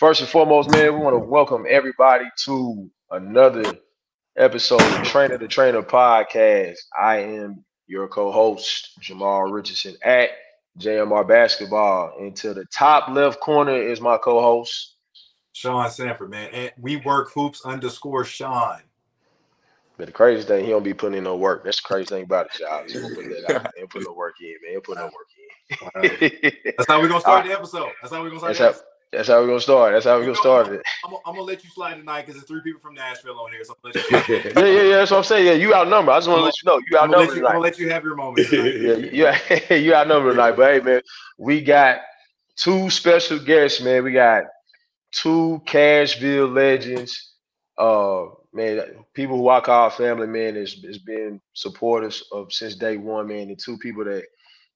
First and foremost, man, we want to welcome everybody to another episode of Trainer to Trainer podcast. I am your co-host Jamal Richardson at JMR Basketball, and to the top left corner is my co-host Shaun Sanford, man. And we work hoops underscore Shaun. But the crazy thing, he don't be putting in no work. That's the crazy thing about it, y'all. He don't put that out. He put no work in, man. He don't put no work in. That's how we're gonna start the episode. That's how we're gonna start. That's the how, episode. That's how we're gonna start. That's how we're gonna start it. I'm, gonna- I'm gonna let you slide tonight because there's three people from Nashville on here. So I'm gonna let you, yeah, yeah, yeah. That's what I'm saying. Yeah, you outnumbered. I just want to let you know you I'm gonna let outnumbered you, I'm gonna let you have your moment. tonight. Yeah, you you outnumbered tonight. But hey, man, we got two special guests, man. We got two Cashville legends. Uh, man, people who I call family, man, has has been supporters of since day one, man. And two people that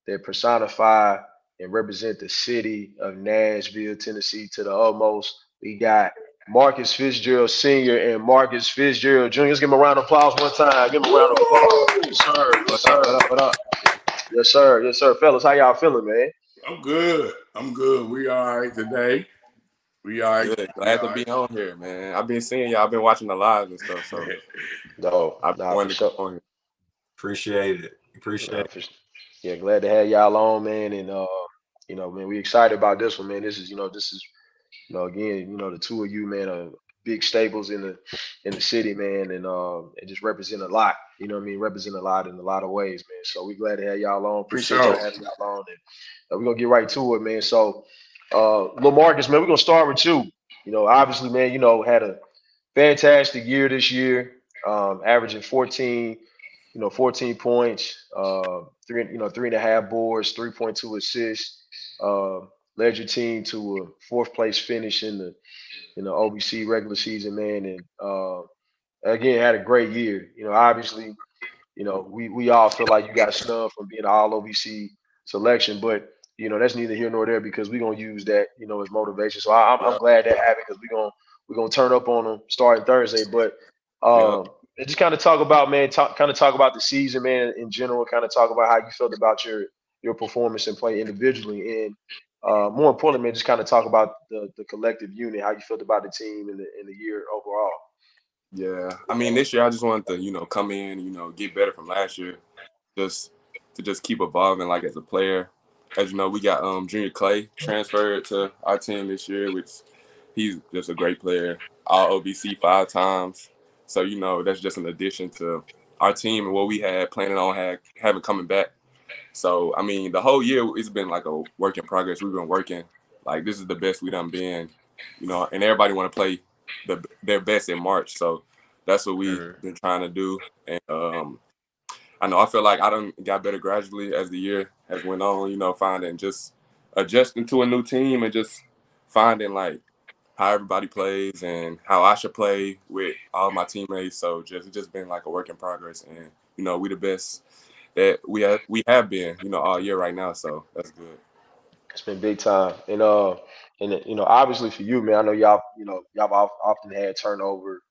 that personify and represent the city of Nashville, Tennessee, to the utmost. We got Marcus Fitzgerald Sr. and Marcus Fitzgerald Jr. Let's give him a round of applause one time. Give him a round of applause. Yes, sir. Yes, sir. What up, what up? Yes, sir. Yes, sir. Fellas, how y'all feeling, man? I'm good. I'm good. We all right today. We all right. Good. Glad to be on here, man. I've been seeing y'all. I've been watching the lives and stuff, so No, I've nah, wanted to sure. on here. Appreciate it. Appreciate Nah, it. yeah, glad to have y'all on, man. And uh, you know, man, we excited about this one, man. This is, you know, this is, you know, again, you know, the two of you, man, are big staples in the in the city, man, and uh, and just represent a lot. You know what I mean? Represent a lot in a lot of ways, man. So we glad to have y'all on. Appreciate y'all having y'all on, and uh, we're gonna get right to it, man. So, uh, Lil Marcus, man, we're gonna start with you. You know, obviously, man, you know, had a fantastic year this year, um, averaging 14, you know, 14 points, uh, three, you know, three and a half boards, 3.2 assists, uh, led your team to a fourth place finish in the in the OVC regular season, man, and uh, again had a great year. You know, obviously, you know, we we all feel like you got snubbed from being an all OVC selection, but you know that's neither here nor there because we're gonna use that, you know, as motivation. So I, I'm, I'm glad that happened because we're gonna we're gonna turn up on them starting Thursday. But um, and just kind of talk about man, talk kind of talk about the season, man, in general. Kind of talk about how you felt about your your performance and play individually, and uh, more importantly, man, just kind of talk about the the collective unit, how you felt about the team in the in the year overall. Yeah, I mean, this year I just wanted to, you know, come in, you know, get better from last year, just to just keep evolving, like as a player. As you know, we got um Junior Clay transferred to our team this year, which he's just a great player, all OVC five times. So you know, that's just an addition to our team and what we had planning on had, having coming back. So I mean, the whole year it's been like a work in progress. We've been working like this is the best we done been, you know, and everybody want to play the their best in March. So that's what we've been trying to do. And um, I know I feel like I done got better gradually as the year has went on. You know, finding just adjusting to a new team and just finding like how everybody plays and how I should play with all my teammates. So just it's just been like a work in progress. And you know, we the best that we have we have been. You know, all year right now. So that's good. It's been big time, and uh, and you know, obviously for you, man, I know y'all, you know, y'all often had turnover,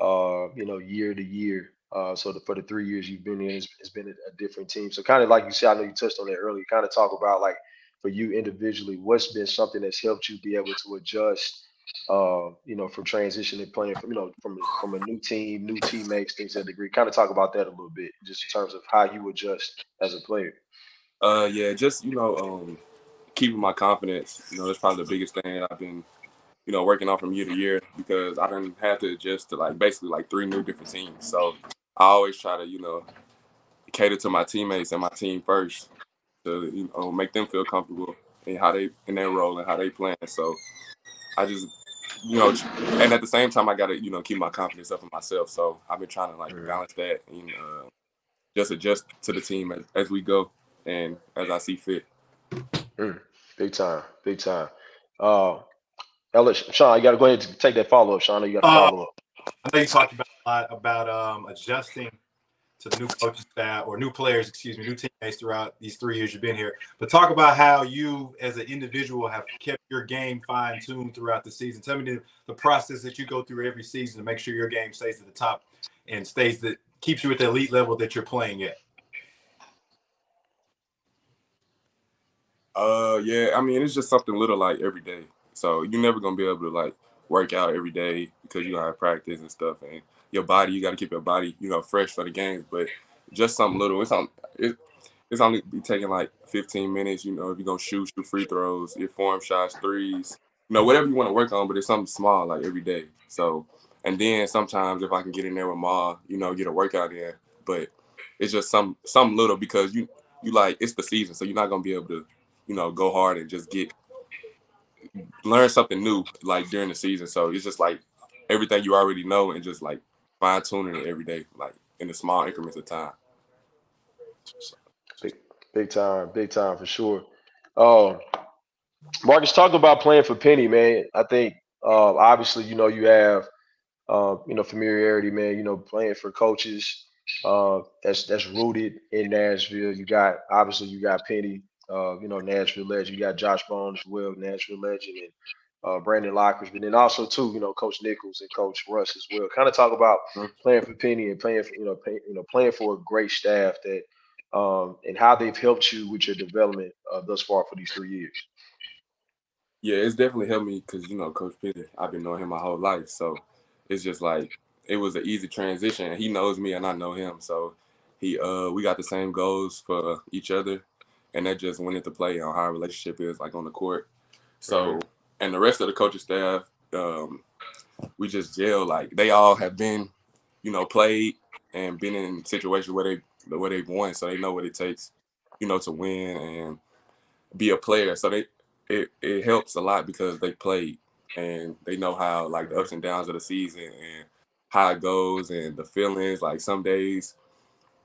uh, you know, year to year. Uh, so the, for the three years you've been in, it's, it's been a, a different team. So kind of like you said, I know you touched on that earlier. Kind of talk about like for you individually, what's been something that's helped you be able to adjust, uh, you know, from transitioning playing from you know from from a new team, new teammates, things that degree. Kind of talk about that a little bit, just in terms of how you adjust as a player. Uh, yeah, just you know, um, keeping my confidence. You know, that's probably the biggest thing I've been, you know, working on from year to year because I didn't have to adjust to like basically like three new different teams. So I always try to, you know, cater to my teammates and my team first to you know make them feel comfortable in how they in their role and how they playing. So I just you know, and at the same time I gotta you know keep my confidence up in myself. So I've been trying to like balance that and uh, just adjust to the team as, as we go and as I see fit. Big time, big time. Uh, Ellis, Shaun, you got to go ahead and take that follow up. Shaun, you got to Uh, follow up. I know you talked about a lot about um, adjusting to the new coaching staff or new players, excuse me, new teammates throughout these three years you've been here. But talk about how you, as an individual, have kept your game fine tuned throughout the season. Tell me the, the process that you go through every season to make sure your game stays at the top and stays that keeps you at the elite level that you're playing at. Uh, yeah. I mean, it's just something little like every day. So you're never gonna be able to like work out every day because you have practice and stuff, and your body. You got to keep your body, you know, fresh for the games. But just something little. It's on. It, it's only be taking like 15 minutes. You know, if you're gonna shoot, shoot free throws, your form shots, threes, you know, whatever you want to work on. But it's something small, like every day. So, and then sometimes if I can get in there with Ma, you know, get a workout in. But it's just some some little because you you like it's the season, so you're not gonna be able to, you know, go hard and just get learn something new like during the season. So it's just like everything you already know and just like fine tuning it every day, like in the small increments of time. Big, big time, big time for sure. Um, Marcus, talk about playing for Penny, man. I think uh, obviously, you know, you have uh, you know familiarity, man. You know, playing for coaches uh, that's that's rooted in Nashville. You got obviously you got Penny, uh, you know, Nashville legend. You got Josh Bones well, Nashville legend, and uh, Brandon Lockers, but then also too, you know, Coach Nichols and Coach Russ as well. Kind of talk about playing for Penny and playing for you know, pay, you know, playing for a great staff that um, and how they've helped you with your development uh, thus far for these three years. Yeah, it's definitely helped me because you know Coach Penny. I've been knowing him my whole life, so it's just like it was an easy transition. He knows me and I know him, so he uh we got the same goals for each other, and that just went into play on how our relationship is like on the court. So and the rest of the coaching staff, um, we just gel like they all have been, you know, played and been in situations where they where they've won, so they know what it takes, you know, to win and be a player. So they it it helps a lot because they played and they know how like the ups and downs of the season and how it goes and the feelings. Like some days,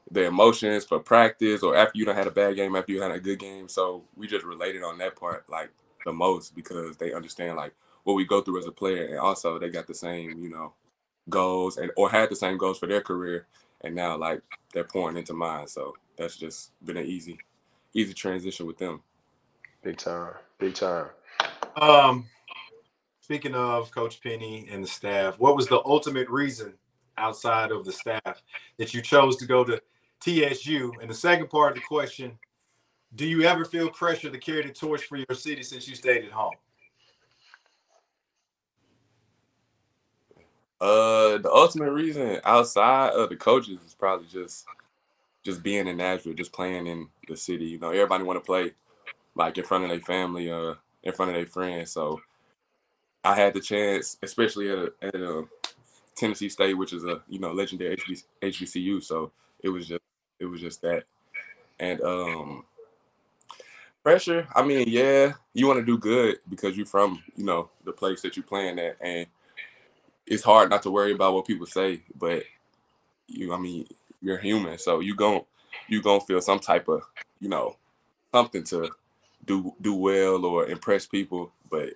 the emotions for practice or after you don't had a bad game, after you had a good game. So we just related on that part like the most because they understand like what we go through as a player, and also they got the same you know goals and or had the same goals for their career, and now like they're pouring into mine. So that's just been an easy easy transition with them. Big time, big time. Um, speaking of Coach Penny and the staff, what was the ultimate reason outside of the staff that you chose to go to TSU? And the second part of the question, do you ever feel pressure to carry the torch for your city since you stayed at home? Uh, the ultimate reason outside of the coaches is probably just just being in Nashville, just playing in the city. You know, everybody want to play like in front of their family, uh, in front of their friends. So I had the chance, especially at a, at a Tennessee State, which is a you know legendary HB, HBCU. So it was just it was just that, and um, pressure. I mean, yeah, you want to do good because you're from you know the place that you're playing at, and it's hard not to worry about what people say. But you, I mean, you're human, so you gon' you gonna feel some type of you know something to do do well or impress people, but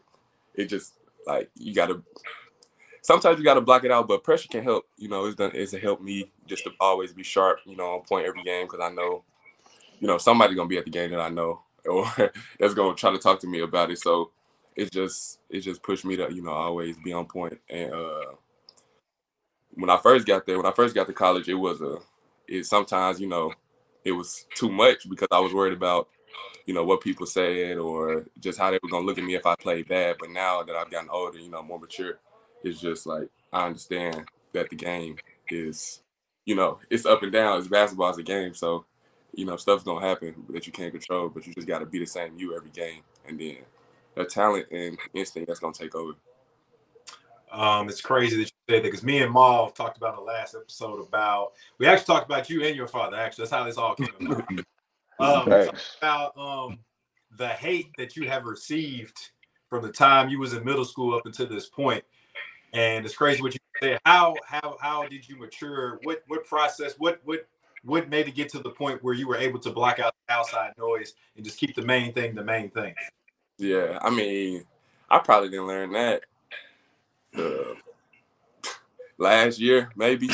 it just like you gotta sometimes you gotta block it out, but pressure can help. You know, it's done it's helped me just to always be sharp, you know, on point every game because I know, you know, somebody's gonna be at the game that I know or that's gonna try to talk to me about it. So it just it just pushed me to, you know, always be on point. And uh when I first got there, when I first got to college, it was a it sometimes, you know, it was too much because I was worried about you know what people said or just how they were gonna look at me if I played bad. But now that I've gotten older, you know, more mature, it's just like I understand that the game is, you know, it's up and down. It's basketball, it's a game, so you know stuff's gonna happen that you can't control. But you just got to be the same you every game, and then the talent and instinct that's gonna take over. Um, it's crazy that you say that because me and Maul talked about in the last episode about we actually talked about you and your father. Actually, that's how this all came about. Um, we talked Thanks. about um, the hate that you have received from the time you was in middle school up until this point, and it's crazy what you said. How how how did you mature? What what process? What what what made it get to the point where you were able to block out the outside noise and just keep the main thing the main thing? Yeah, I mean, I probably didn't learn that uh, last year, maybe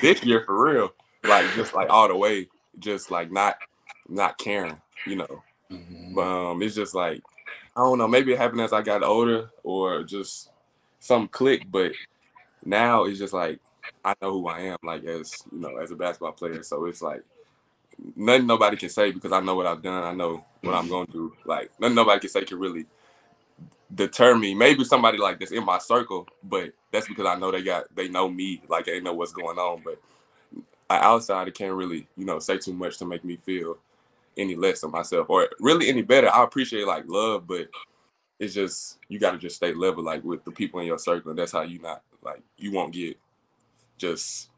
this year for real. Like just like all the way, just like not not caring, you know. But um, it's just like I don't know. Maybe it happened as I got older, or just some click. But now it's just like I know who I am, like as you know, as a basketball player. So it's like nothing nobody can say because I know what I've done. I know what I'm mm-hmm. going to do. Like nothing nobody can say can really deter me. Maybe somebody like this in my circle, but that's because I know they got they know me, like they know what's going on. But outside, it can't really, you know, say too much to make me feel any less of myself or really any better. I appreciate like love, but it's just you got to just stay level like with the people in your circle, and that's how you not like you won't get just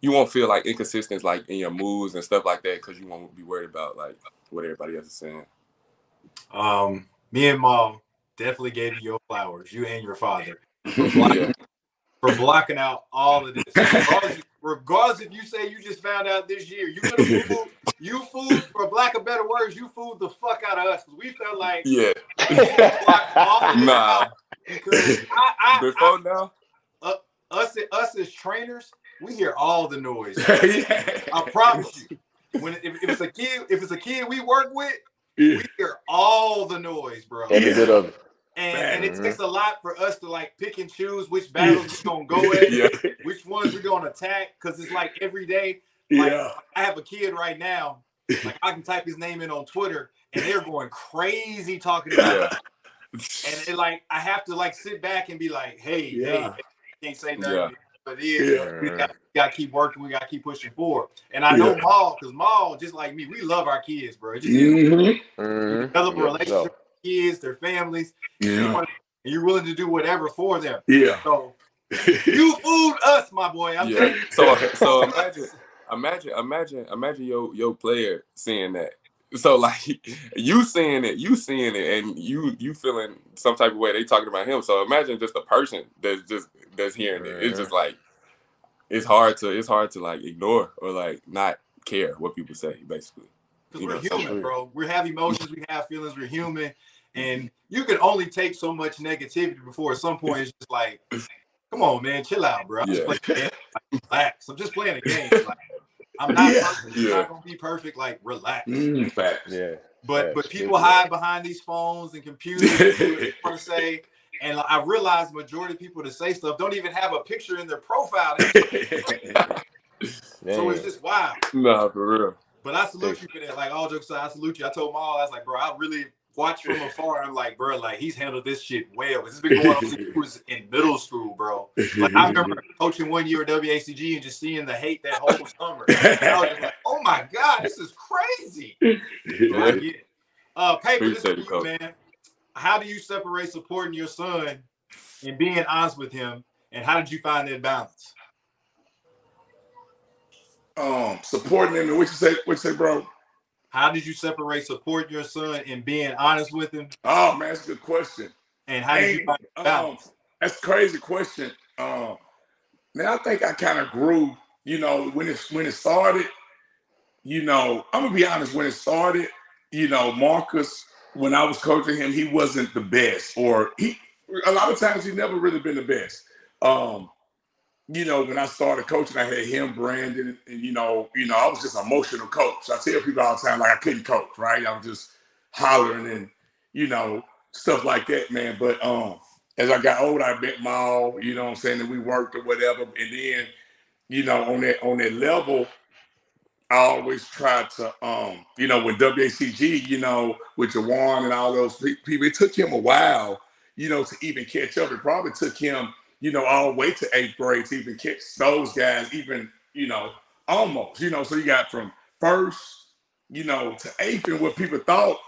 you won't feel like inconsistent like in your moves and stuff like that because you won't be worried about like what everybody else is saying. Um, me and mom definitely gave you your flowers, you and your father, for Yeah. blocking, for blocking out all of this. Regardless, regardless if you say you just found out this year, you fooled, you fooled, for lack of better words, you fooled the fuck out of us because we felt like Yeah. blocked all of Nah. because I, I, I, now, us us as trainers, we hear all the noise. yeah. I promise you. When if, if it's a kid, if it's a kid we work with, Yeah. we hear all the noise, bro. Every bit of it. And, and it takes a lot for us to like pick and choose which battles we're gonna go at, yeah, which ones we're gonna attack, because it's like every day. Like Yeah. I have a kid right now, like I can type his name in on Twitter, and they're going crazy talking about it. And it, like I have to like sit back and be like, hey, Yeah. hey, can't say nothing. Yeah. But it is. Yeah. We got, we got to keep working. We got to keep pushing forward. And I know Yeah. Maul, because Maul, just like me, we love our kids, bro. It just is. Mhm. Mhm. develop a relationship so, with kids, their families, Yeah. and you're willing to do whatever for them. Yeah. So you fooled us, my boy. I'm yeah. So, so imagine, imagine, imagine, imagine your your player seeing that. So like you seeing it, you seeing it, and you you feeling some type of way. They talking about him. So imagine just a person that's just that's hearing it. It's just like it's hard to it's hard to like ignore or like not care what people say. Basically, Because You we're know, human, something- bro. We have emotions, we have feelings, we're human. And you can only take so much negativity before at some point it's just like, come on, man, chill out, bro. I'm just Yeah. playing a game. Like, relax. I'm just playing a game. Like, I'm not Yeah. Yeah. not gonna be perfect. Like, relax. Mm, facts. yeah. But but Facts. people hide behind these phones and computers. and want to say, and like, I realize majority of people that say stuff don't even have a picture in their profile. So it's just wild. nah, for real. But I salute you for that. Like all jokes aside, I salute you. I told Maul, I was like, bro, I really watch from afar. I'm like, bro, like he's handled this shit well. This has been going on since he was in middle school, bro. Like I remember coaching one year at WACG and just seeing the hate that whole summer. And I was just like, oh my god, this is crazy. So I. Uh, paper, this is for you, man. How do you separate supporting your son and being honest with him? And how did you find that balance? um, supporting him. And what you say? What you say, bro? How did you separate supporting your son and being honest with him? Oh man, that's a good question. And how did you find that Um, balance? that's a crazy question. Um, now I think I kind of grew. You know, when it when it started, you know, I'm gonna be honest. When it started, you know, Marcus, when I was coaching him, he wasn't the best, or he a lot of times he never really been the best. Um, you know, when I started coaching, I had him, Brandon, and you know, you know, I was just an emotional coach. I tell people all the time, like I couldn't coach, right? I was just hollering and you know, stuff like that, man. But um, as I got older, I met Maul, you know what I'm saying, and we worked or whatever. And then, you know, on that on that level, I always tried to um, you know, when WACG, you know, with Jawan and all those people, it took him a while, you know, to even catch up. It probably took him, you know, all the way to eighth grade to even catch those guys, even, you know, almost, you know, so you got from first, you know, to eighth and what people thought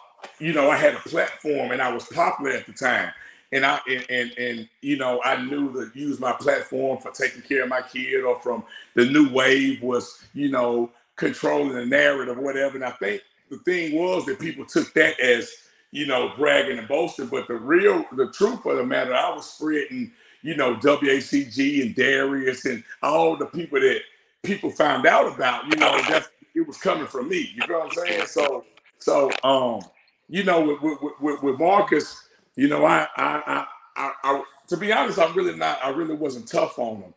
you know, I had a platform and I was popular at the time. And I and, and and you know, I knew to use my platform for taking care of my kid or from the new wave was, you know, controlling the narrative whatever. And I think the thing was that people took that as, you know, bragging and boasting. But the real the truth of the matter, I was spreading, you know, WACG and Darius and all the people that people found out about, you know, that's it was coming from me. You know what I'm saying? So so um you know, with with, with, Marcus, you know, I, I, I, I, I, to be honest, I'm really not. I really wasn't tough on him.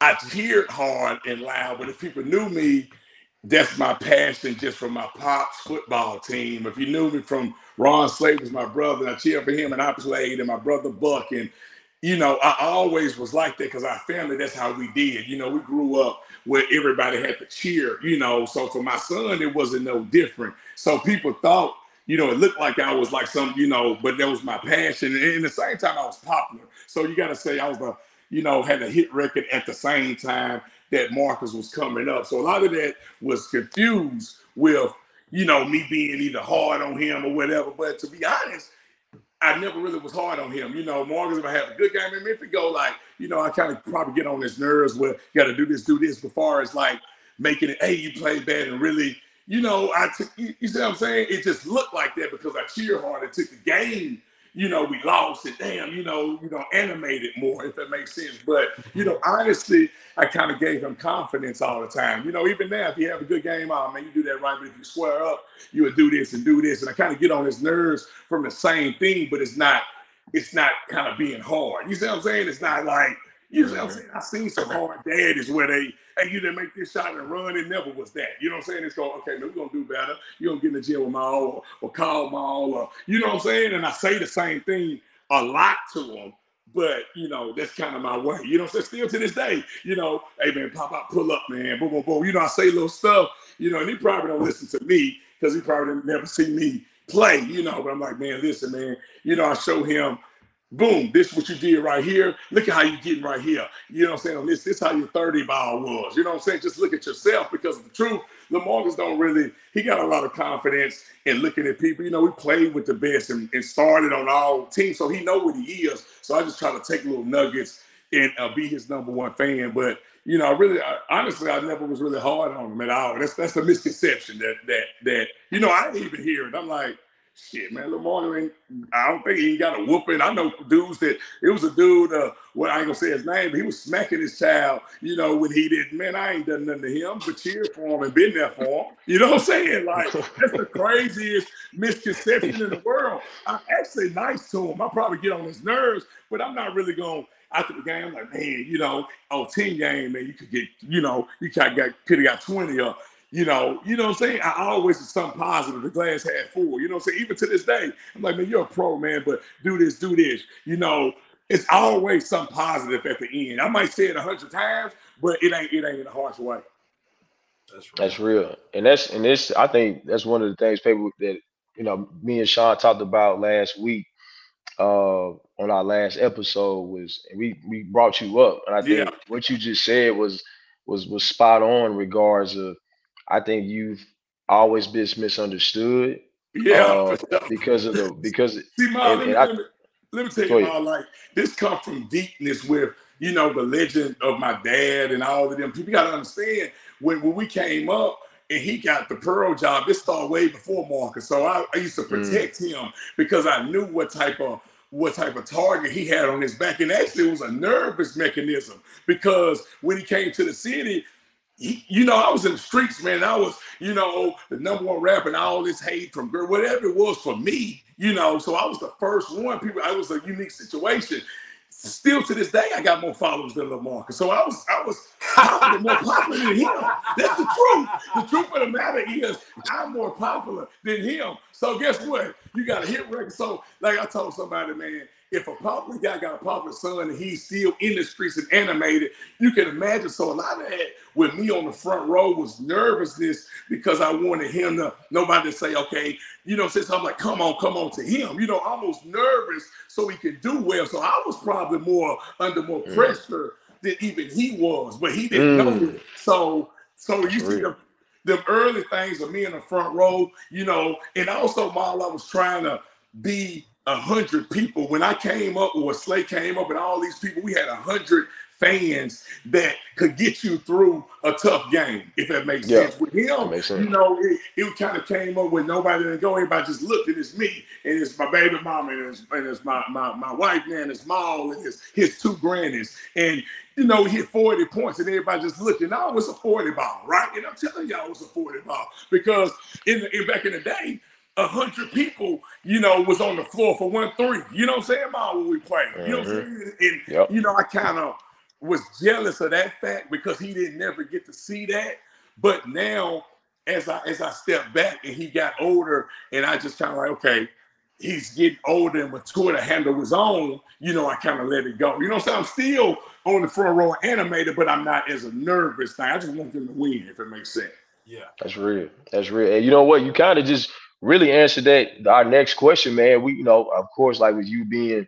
I cheered hard and loud, but if people knew me, that's my passion, just from my pops football team. If you knew me from Ron Slade was my brother, I cheered for him, and I played, and my brother Buck, and you know, I always was like that because our family, that's how we did. You know, we grew up where everybody had to cheer. You know, so for my son, it wasn't no different. So people thought you know, it looked like I was like some, you know, but that was my passion. And in the same time, I was popular. So you got to say I was a, you know, had a hit record at the same time that Marcus was coming up. So a lot of that was confused with, you know, me being either hard on him or whatever. But to be honest, I never really was hard on him. You know, Marcus, if I have a good game, and if it go like, you know, I kind of probably get on his nerves where you got to do this, do this, before as like making it, hey, you played bad and really you know, I you, you see what I'm saying? It just looked like that because I cheer hard and took the game. You know, we lost it. Damn, you know, you know, animated more, if that makes sense. But you know, honestly, I kind of gave him confidence all the time. You know, even now, if you have a good game, oh man, you do that right. But if you square up, you would do this and do this. And I kind of get on his nerves from the same thing, but it's not, it's not kind of being hard. You see what I'm saying? It's not like you know what I'm saying? I seen some hard daddies where they, hey, you didn't make this shot and run. It never was that. You know what I'm saying? It's going, okay, we're gonna do better. You're gonna get in the gym with my all or, call my all or you know what I'm saying? And I say the same thing a lot to them. But you know, that's kind of my way. You know, so still to this day, you know, hey man, pop out, pull up, man, boom, boom, boom. You know, I say little stuff, you know, and he probably don't listen to me because he probably never see me play, you know. But I'm like, man, listen, man, you know, I show him Boom, this is what you did right here. Look at how you're getting right here. You know what I'm saying? This, this how your 30 ball was. You know what I'm saying? Just look at yourself because the truth, Lamarcus don't really, he got a lot of confidence in looking at people. You know, we played with the best and, and started on all teams, so he know what he is. So I just try to take little nuggets and uh, be his number one fan. But you know, I really, I, honestly, I never was really hard on him at all. That's that's a misconception that that that you know I even hear it. I'm like, Shit, man, Lamar ain't. I don't think he got a whooping. I know dudes that it was a dude. Uh, well, I ain't gonna say his name, but he was smacking his child. You know, when he did. Man, I ain't done nothing to him, but cheered for him and been there for him. You know what I'm saying? Like that's the craziest misconception in the world. I'm actually nice to him. I probably get on his nerves, but I'm not really gonna after the game. Like, man, you know, oh, team game, man, you could get, you know, you could have got could have got 20 or you know, you know what I'm saying? I always is something positive. The glass half full. You know what I'm saying? Even to this day, I'm like, man, you're a pro, man, but do this, do this. You know, it's always something positive at the end. I might say it a hundred times, but it ain't it ain't in a harsh way. That's real. That's real. And that's and this I think that's one of the things people that you know me and Shaun talked about last week uh on our last episode was and we we brought you up and I think yeah. what you just said was was was spot on regards of I think you've always been misunderstood. Yeah, uh, because of the because see, Miles, and, let, me, let, me, tell you, Miles, like this comes from deepness with you know the legend of my dad and all of them. People got to understand when when we came up and he got the Pearl job. This started way before Marcus, so I, I used to mm. protect mm. him because I knew what type of what type of target he had on his back. And actually, it was a nervous mechanism because when he came to the city, you know, I was in the streets, man. I was, you know, the number one rapper and all this hate from girl, whatever it was for me, you know. So I was the first one. People, I was a unique situation. Still to this day, I got more followers than Lamar. So I was, I was popular, more popular than him. That's the truth. The truth of the matter is, I'm more popular than him. So guess what? You got a hit record. So, like I told somebody, man, if a popular guy got a popular son and he's still in the streets and animated, you can imagine. So a lot of that with me on the front row was nervousness because I wanted him to nobody to say, okay, you know, since I'm like, come on, come on to him, you know, almost nervous so he could do well. So I was probably more under more mm. pressure than even he was, but he didn't mm. know it. So so you see the them early things of me in the front row, you know, and also while I was trying to be a hundred people. When I came up, or Slay came up, and all these people, we had a hundred fans that could get you through a tough game, if that makes yeah, sense. With him, sense. you know, it, it kind of came up with nobody didn't go. Everybody just looked, and it's me, and it's my baby mama, and it's, and it's my, my my wife, man, it's Maul, and it's his two grannies, and you know, he hit 40 points, and everybody just looking. Now it was a 40 ball, right? And I'm telling y'all, it was a 40 ball because in, the, in back in the day, a hundred people, you know, was on the floor for one three. You know what I'm saying? Mom, when we played. You know what I'm mm-hmm. saying? And yep. you know, I kind of was jealous of that fact because he didn't never get to see that. But now, as I as I step back and he got older, and I just kind of like, okay, he's getting older and mature to handle his own, you know, I kind of let it go. You know what I'm saying? I'm still on the front row animated, but I'm not as a nervous thing. I just want him to win, if it makes sense. Yeah. That's real. That's real. And you know what? You kind of just really answer that our next question, man. We, you know, of course, like with you being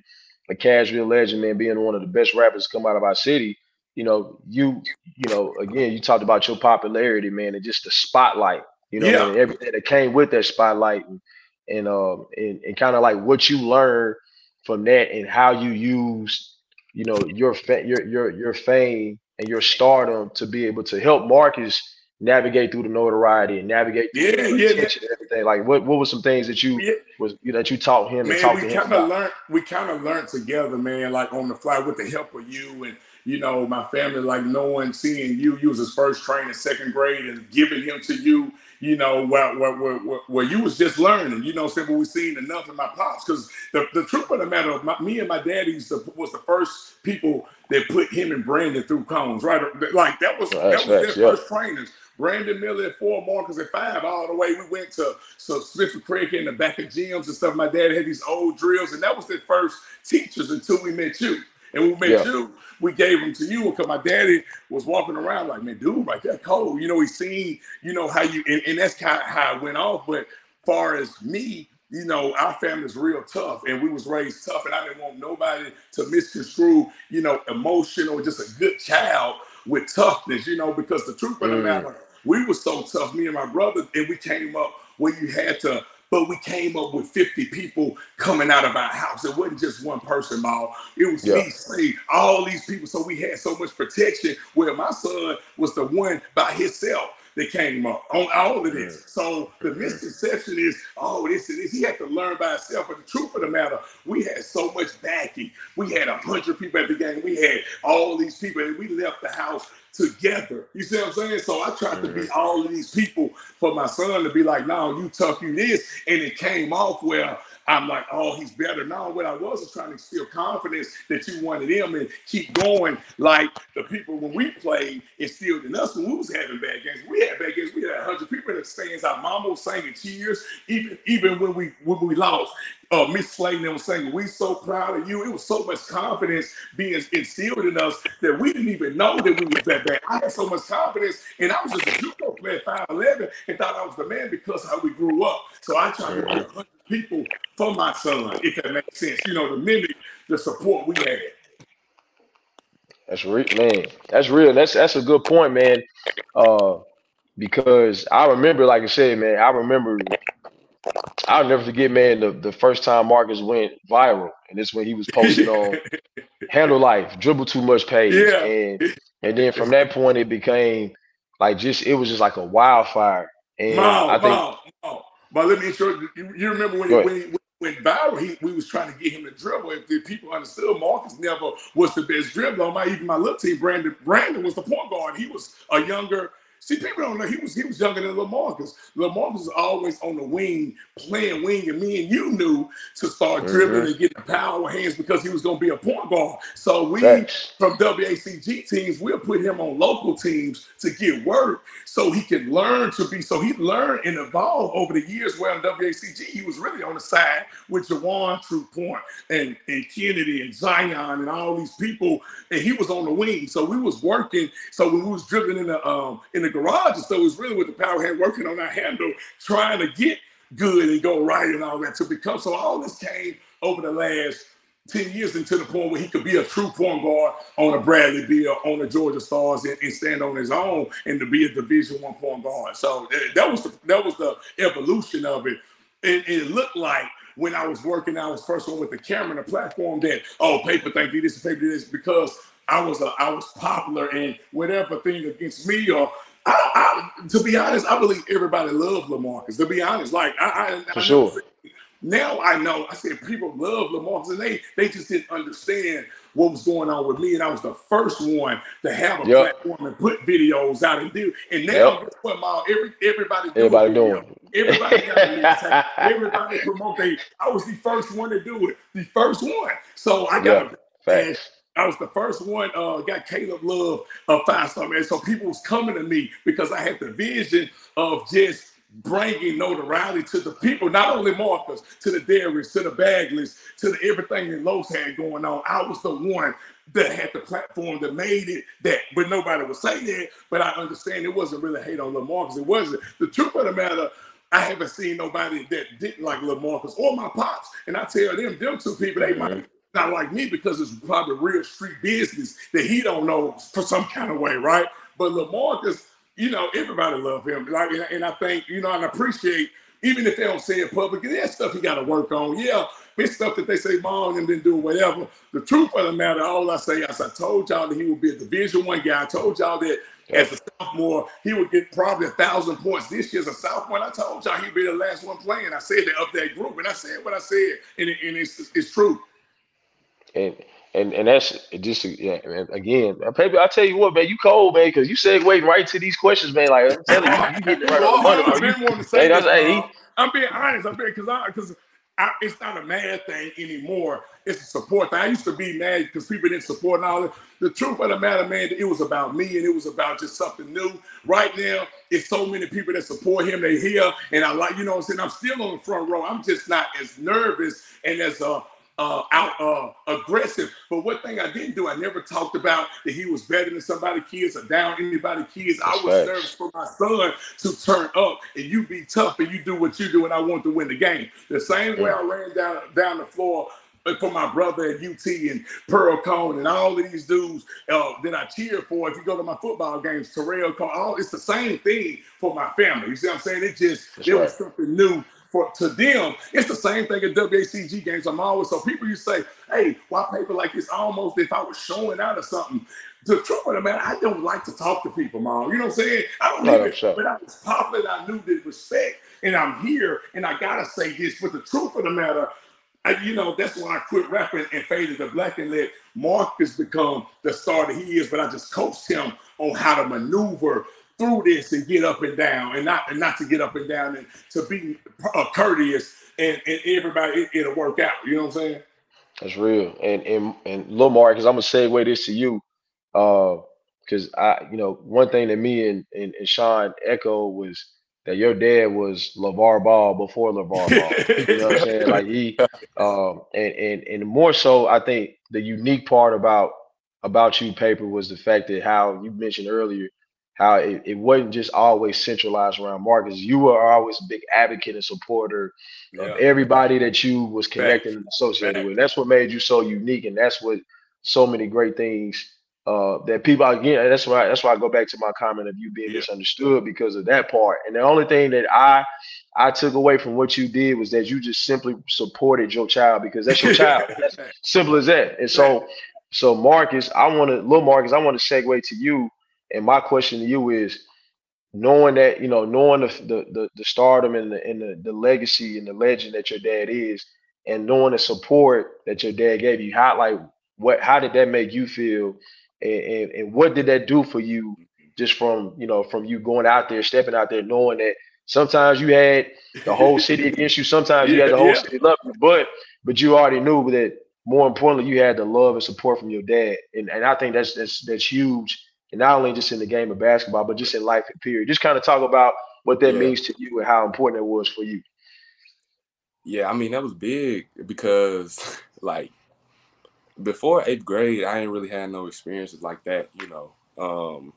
a Cashville legend, man, being one of the best rappers come out of our city, you know, you, you know, again, you talked about your popularity, man, and just the spotlight, you know, Yeah. and everything that came with that spotlight, and and um and, and kind of like what you learned from that and how you used, you know, your fa- your your your fame and your stardom to be able to help Marcus navigate through the notoriety and navigate through Yeah, the yeah, attention and everything. Like, what what were some things that you Yeah. was you know, that you taught him and Man, we kind of learned. We kind of learned together, man. Like on the fly with the help of you and you know my family. Like knowing, seeing you. You was his first train in second grade and giving him to you. You know where where where, where, you was just learning. You know, saying we seen enough in my pops because the, the truth of the matter, my, me and my daddy was the first people that put him and Brandon through cones. Right, like that was that was their yeah. first trainers. Brandon Miller at four, Marcus at five, all the way. We went to so Smith and Craig in the back of gyms and stuff. My dad had these old drills, and that was the first teachers until we met you. And when we met Yeah. you, we gave them to you because my daddy was walking around like, man, dude, like that cold. You know, he seen, you know, how you and, and that's kind of how it went off. But far as me, you know, our family's real tough and we was raised tough, and I didn't want nobody to misconstrue, you know, emotion or just a good child with toughness, you know, because the truth of the Mm. matter, we were so tough, me and my brother, and we came up where you had to, but we came up with 50 people coming out of our house. It wasn't just one person, Maul. It was Yeah. me, all these people. So we had so much protection where my son was the one by himself that came up on all of this. Mm-hmm. So the mm-hmm. misconception is, oh, this and this. He had to learn by himself. But the truth of the matter, we had so much backing. We had a hundred people at the game. We had all these people, and we left the house together. You see what I'm saying? So I tried to be mm-hmm. all of these people for my son to be like, no, you tough, you this. And it came off where I'm like, oh, he's better now. What I was is trying to instill confidence that you wanted him and keep going. Like the people when we played instilled in us when we was having bad games. We had bad games. We had hundred people in the stands. Our mama was singing cheers. Even even when we when we lost, uh, Miss Slayton was saying, "We so proud of you." It was so much confidence being instilled in us that we didn't even know that we was that bad. I had so much confidence, and I was just a judo player, five eleven, and thought I was the man because how we grew up. So I tried to get hundred people for my son, if that makes sense. You know, to mimic the support we had. That's real, man. That's real. That's that's a good point, man. Uh, because I remember, like I said, man, I remember. I'll never forget, man, the, the first time Marcus went viral, and it's when he was posted on Handle Life, dribble too much page, Yeah. and and then from that point it became like just it was just like a wildfire, and Mom, I think mom, mom. But let me intro you. You remember when Go when when when viral, he, we was trying to get him to dribble. If the people understood, Marcus never was the best dribbler. On my even my little team, Brandon Brandon was the point guard. He was a younger. See, people don't know he was he was younger than Lamarcus. Lamarcus was always on the wing, playing wing, and me and you knew to start dribbling and getting the power hands because he was going to be a point guard. So we facts. from WACG teams, we'll put him on local teams to get work so he can learn to be. So he learned and evolved over the years. Where in WACG, he was really on the side with Jawan True Point and, and Kennedy and Zion and all these people, and he was on the wing. So we was working. So when we was dribbling in the um in the garage, and so it was really with the power hand working on our handle, trying to get good and go right and all that to become. So all this came over the last 10 years into the point where he could be a true point guard on a Bradley Beal, on the Georgia Stars, and, and stand on his own and to be a Division One point guard. So uh, that was the, that was the evolution of it. And it looked like when I was working, I was first one with the camera and the platform that oh paper thank you this paper this because I was a I was popular and whatever thing against me or. I, I, to be honest, I believe everybody loved Lamarcus. To be honest, like I, I, For sure. now I know. I said people love Lamarcus, and they they just didn't understand what was going on with me. And I was the first one to have a Yep. platform and put videos out and do. And now, Yep. what, Ma? Every everybody doing Everybody video. doing. Everybody got. Everybody promote. They. I was the first one to do it. The first one. So I got. Yeah. a Facts. I was the first one. Uh, got Caleb Love a five star man. So people was coming to me because I had the vision of just bringing notoriety to the people, not only Marcus, to the Darius, to the Bagleys, to the everything that Los had going on. I was the one that had the platform that made it that, but nobody would say that. But I understand it wasn't really hate on Lamarcus. It wasn't. The truth of the matter, I haven't seen nobody that didn't like LaMarcus or my pops. And I tell them, them two people, they might not like me because it's probably real street business that he don't know for some kind of way, right? But LaMarcus, you know, everybody love him. Like, and I think, you know, and I appreciate, even if they don't say it publicly, there's stuff he got to work on. Yeah, it's stuff that they say mom and then do whatever. The truth of the matter, all I say is I told y'all that he would be a division one guy. I told y'all that as a sophomore, he would get probably a thousand points. This year as a sophomore. I told y'all he'd be the last one playing. I said that of that group, and I said what I said, and, it, and it's, it's true. And and and that's just yeah. Man, again. I tell you what, man, you cold, man, because you segueing right to these questions, man. Like I'm telling you, you getting right on the money. Been You- wanting to say that's- hey. I'm being honest. I'm being because I because I, it's not a mad thing anymore. It's a support thing. I used to be mad because people didn't support and all that. The truth of the matter, man, it was about me and it was about just something new. Right now, it's so many people that support him. They here, and I like, you know, what I'm saying I'm still on the front row. I'm just not as nervous and as uh uh, out uh, aggressive. But one thing I didn't do, I never talked about that he was better than somebody kids or down anybody kids. I was facts. nervous for my son to turn up and you be tough and you do what you do and I want to win the game. The same way I ran down down the floor uh, for my brother at UT and Pearl-Cohn and all of these dudes uh, that I cheer for. If you go to my football games, Terrell Cone, all it's the same thing for my family. You see what I'm saying? It just That's there was something new for to them. It's the same thing at WACG games. I'm always so people you say, hey, why paper like this? Almost if I was showing out or something. The truth of the matter, I don't like to talk to people, mom. You know what I'm saying? I don't No, I'm sure. but I was popular, I knew the respect, and I'm here, and I gotta say this. But the truth of the matter, I, you know, that's why I quit rapping and faded to black and let Marcus become the star that he is. But I just coached him on how to maneuver through this and get up and down, and not and not to get up and down, and to be uh, courteous, and, and everybody it, it'll work out. You know what I'm saying? That's real. And and and Lil Marcus, I'm gonna segue this to you. Uh because I, you know, one thing that me and, and, and Shaun echo was that your dad was LeVar Ball before LeVar Ball. You know what I'm saying? Like he um and, and and more so I think the unique part about about you paper was the fact that how you mentioned earlier how it, it wasn't just always centralized around Marcus. You were always a big advocate and supporter of everybody that you was connected and associated Fact. with. That's what made you so unique, and that's what so many great things uh, that people again. That's why that's why I go back to my comment of you being Yeah. misunderstood because of that part. And the only thing that I I took away from what you did was that you just simply supported your child because that's your child. That's simple as that. And so so Marcus, I want to little Marcus, I want to segue to you. And my question to you is knowing that you know knowing the the the, the stardom and the and the, the legacy and the legend that your dad is and knowing the support that your dad gave you how like what how did that make you feel and, and and what did that do for you just from you know from you going out there stepping out there knowing that sometimes you had the whole city against you sometimes you had the whole Yeah. city love you but but you already knew that more importantly you had the love and support from your dad and and I think that's that's that's huge and not only just in the game of basketball, but just in life period. Just kind of talk about what that Yeah. means to you and how important it was for you. Yeah, I mean that was big because like before eighth grade, I ain't really had no experiences like that. You know, um,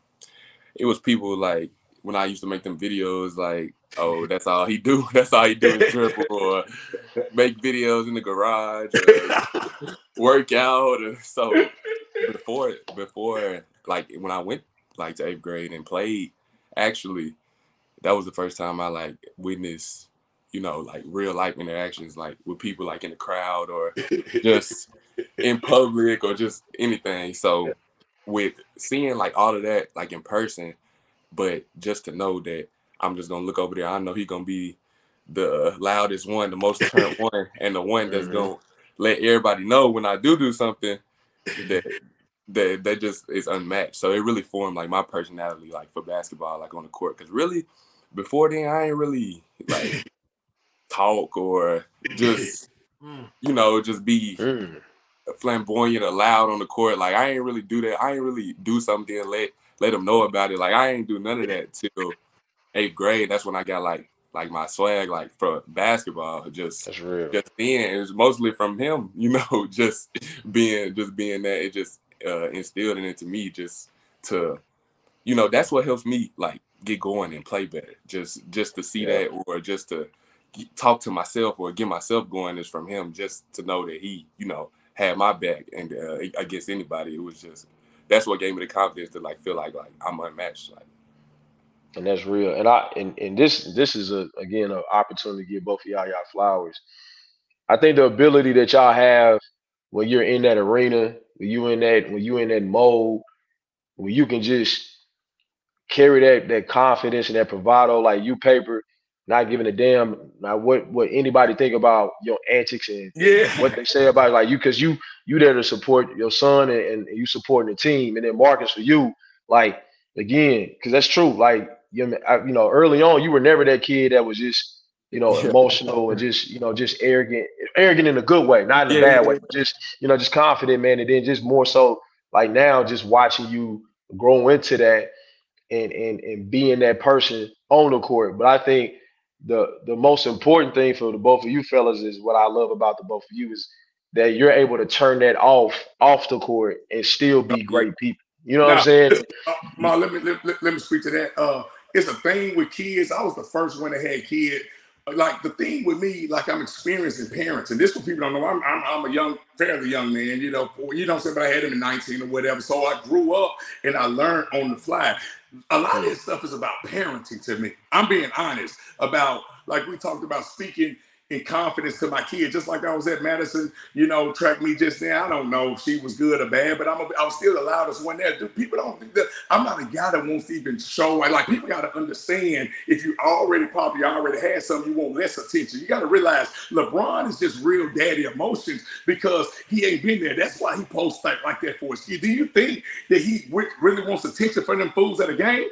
it was people like when I used to make them videos, like, oh, that's all he do. That's all he do is dribble or make videos in the garage, or work out. Or, so before before like when I went like to eighth grade and played, actually, that was the first time I like witnessed, you know, like real life interactions, like with people like in the crowd or just in public or just anything. So with seeing like all of that like in person, but just to know that I'm just gonna look over there, I know he gonna be the loudest one, the most turned one, and the one that's Mhm. gonna let everybody know when I do do something that that that just is unmatched. So it really formed like my personality, like for basketball, like on the court. Because really, before then, I ain't really like talk or just Mm. you know just be Mm. flamboyant or loud on the court. Like I ain't really do that. I ain't really do something and let let them know about it. Like I ain't do none of that till eighth grade. That's when I got like like my swag like for basketball. Just That's real. just then it was mostly from him. You know, just being just being that it just uh, instilled it into me just to you know that's what helps me like get going and play better. Just just to see Yeah. that or just to talk to myself or get myself going is from him. Just to know that he, you know, had my back and uh, against anybody, it was just that's what gave me the confidence to like feel like like I'm unmatched. Like and that's real. And I and, and this this is a again an opportunity to give both of y'all y'all flowers. I think the ability that y'all have when you're in that arena, when you in that when you in that mode, when you can just carry that that confidence and that bravado like you paper, not giving a damn not what what anybody think about your antics and Yeah. what they say about like you because you you there to support your son and, and you supporting the team and then Marcus for you like again because that's true like you I, you know early on you were never that kid that was just you know emotional and just you know just arrogant arrogant in a good way not in a Yeah, bad way just you know just confident man and then just more so like now just watching you grow into that and and and being that person on the court but I think the the most important thing for the both of you fellas is what I love about the both of you is that you're able to turn that off off the court and still be great people. You know what I'm saying? uh, Ma, let me let, let- let me speak to that. Uh, it's a thing with kids. I was the first one that had kids. Like the thing with me, like I'm experiencing parents, and this what people don't know. I'm, I'm I'm a young, fairly young man, you know. You don't say, but I had him in 19 or whatever. So I grew up and I learned on the fly. A lot of mm. this stuff is about parenting to me. I'm being honest about, like we talked about speaking in confidence to my kids, just like I was at Madison, you know, track me just now. I don't know if she was good or bad, but I'm a, I was still the loudest one there. Dude, people don't think that I'm not a guy that wants to even show. Like, like people got to understand if you already probably already had something, you want less attention. You got to realize LeBron is just real daddy emotions because he ain't been there. That's why he posts like, like that for kids. Do you think that he really wants attention from them fools at a game?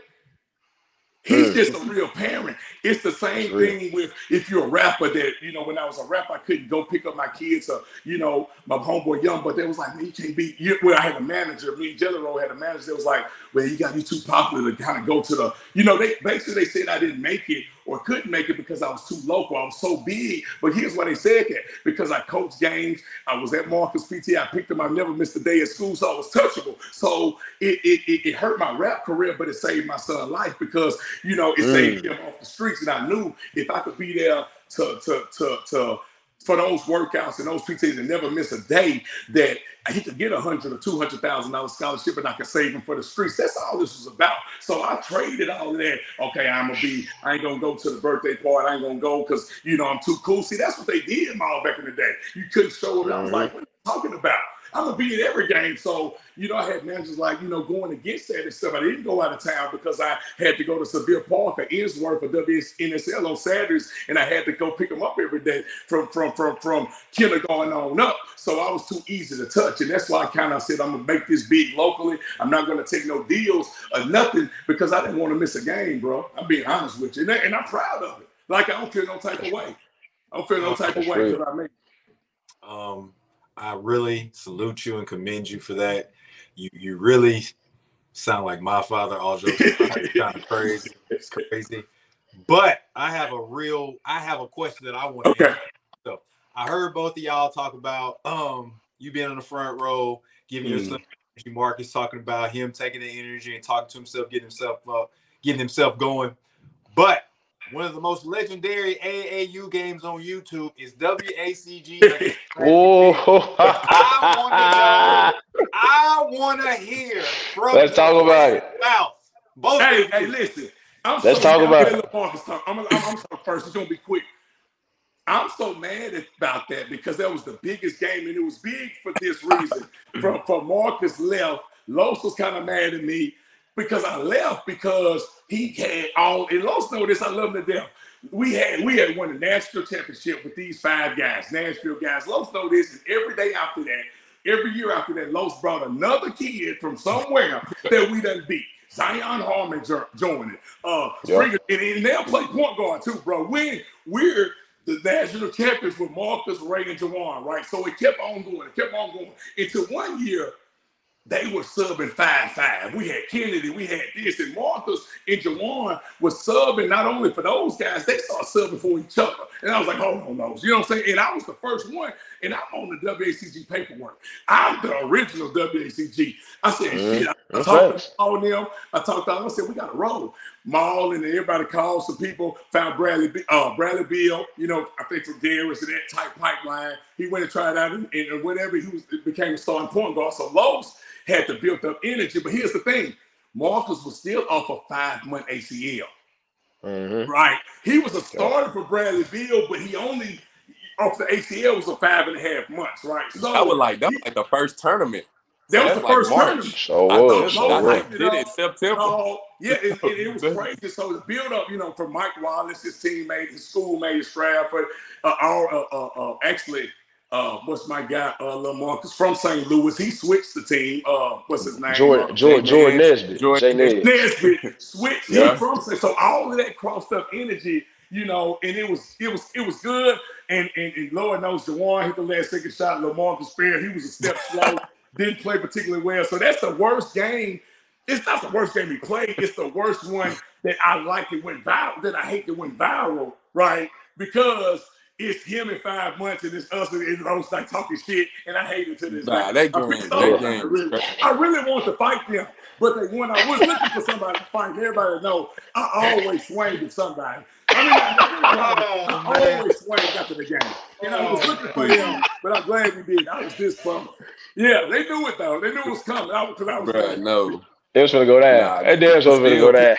He's just a real parent. It's the same thing with if you're a rapper that, you know, when I was a rapper, I couldn't go pick up my kids or, you know, my homeboy Young Buck they was like, man, you can't be, you, well, I had a manager, me and Jelly Roll had a manager that was like, well, you got to be too popular to kind of go to the, you know, they basically they said I didn't make it or couldn't make it because I was too local. I was so big. But here's why they said that because I coached games. I was at Marcus PT. I picked them. I never missed a day at school, so I was touchable. So it, it, it, it hurt my rap career, but it saved my son's life because, you know, it saved mm. him off the streets. And I knew if I could be there to, to, to, to, for those workouts and those PTs and never miss a day, that he could get a hundred or two hundred thousand dollar scholarship, and I could save him for the streets. That's all this was about. So I traded all of that. Okay, I'm gonna be. I ain't gonna go to the birthday party. I ain't gonna go because you know I'm too cool. See, that's what they did, all back in the day. You couldn't show it. I was like, mm-hmm. what are you talking about? I'm gonna be at every game. So, you know, I had managers like, you know, going against that and stuff. I didn't go out of town because I had to go to Sevier Park or Ensworth or WNSL on Saturdays, and I had to go pick them up every day from from from from kindergarten on up. So I was too easy to touch, and that's why I kind of said I'm gonna make this big locally. I'm not gonna take no deals or nothing because I didn't want to miss a game, bro. I'm being honest with you, and, and I'm proud of it. Like I don't feel no type of way. I don't feel no type of way because I made. Um, I really salute you and commend you for that. You you really sound like my father. All jokes kind of crazy. It's crazy. But I have a real, I have a question that I want to Okay. ask. So I heard both of y'all talk about um you being in the front row, giving your Mm. son energy. Marcus talking about him taking the energy and talking to himself, getting himself up, getting himself going. But one of the most legendary AAU games on YouTube is WACG. Oh, I want to hear from Let's talk about it. Mouth. Both Hey, of hey, you. listen. I'm Let's so talk about it. talk. I'm, I'm, I'm talking first. It's gonna be quick. I'm so mad about that because that was the biggest game, and it was big for this reason. from from Marcus left, Los was kind of mad at me because I left because he had all. And Los know this. I love him to death. We had we had won the national championship with these five guys, Nashville guys. Los know this, and every day after that, every year after that, Los brought another kid from somewhere that we done beat. Zion Harmon jo- joining. Uh. Springer, and, and they'll play point guard too, bro. We we're the national champions with Marcus, Ray, and Jawan, right? So it kept on going, it kept on going. Until one year, they were subbing 5-5. We had Kennedy, we had this, and Marcus and Jawan was subbing not only for those guys, they started subbing for each other. And I was like, hold on, those. You know what I'm saying? And I was the first one, and I'm on the WACG paperwork. I'm the original WACG. I said, Mhm. shit, I, I talked to all them. I talked to them. I said, we got to roll. Maul and everybody called some people, found Bradley, uh, Bradley Beal, you know, I think from Darius and that type pipeline. He went and tried out and, and whatever, he was became a starting point guard. So Los had to build up energy. But here's the thing Marcus was still off a five month ACL. Mm-hmm. Right. He was a starter for Bradley Beal, but he only off the ACL was a five and a half months, right? So I was like, that was like the first tournament. that was the like first March. tournament. So I was. thought So Los was. hyped did it in. September. Oh, yeah, it, it, it was crazy. So the build up, you know, from Mike Wallace, his teammate, his schoolmate, Stratford, uh, all, uh, uh, uh, actually, uh, what's my guy, uh, Lamarcus from St. Louis. He switched the team. Uh, what's his name? Jordan, Uh, Jordan, Jay Jordan Nance, Nesbitt. Jordan Jay Nesbitt. Nesbitt switched Yeah. him from so all of that crossed up energy, you know, and it was it was it was good. And and, and Lord knows Jawan hit the last second shot. Lamarcus Fair, he was a step slow, didn't play particularly well. So that's the worst game. It's not the worst game he played. It's the worst one that I like it went viral. That I hate that went viral, right? Because it's him in five months and it's us and it's those like talking shit, and I hate it to this Nah, day. that I game, feel that so game really. I really want to fight them, but they when I was looking for somebody to find everybody to know I always swing to somebody. I mean, I, Oh, I man. always swing after the game. And I was looking for him, but I'm glad we did. I was this bummed. Yeah, they knew it though. They knew it was coming. I because I was Bruh, like, no. They was gonna go down. Nah, that damn was gonna still- go down.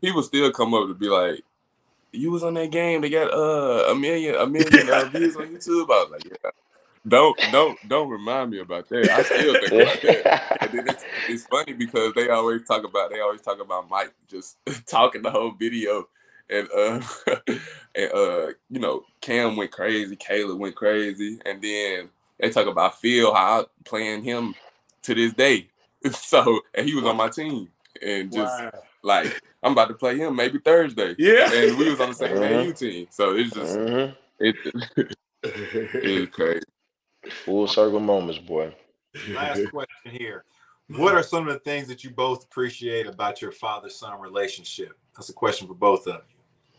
People still come up to be like, you was on that game. They got uh, a million, a million uh, views on YouTube. I was like, yeah. Don't, don't, don't remind me about that. I still think about that. And then it's, it's funny because they always talk about they always talk about Mike just talking the whole video, and uh, and uh, you know, Cam went crazy, Caleb went crazy, and then they talk about Phil how I playing him to this day. So and he was on my team, and just wow. like I'm about to play him maybe Thursday, yeah. and we was on the same Uh-huh. AU team. So it's just it, it's crazy. Full circle moments, boy. Last question here. What are some of the things that you both appreciate about your father son relationship? That's a question for both of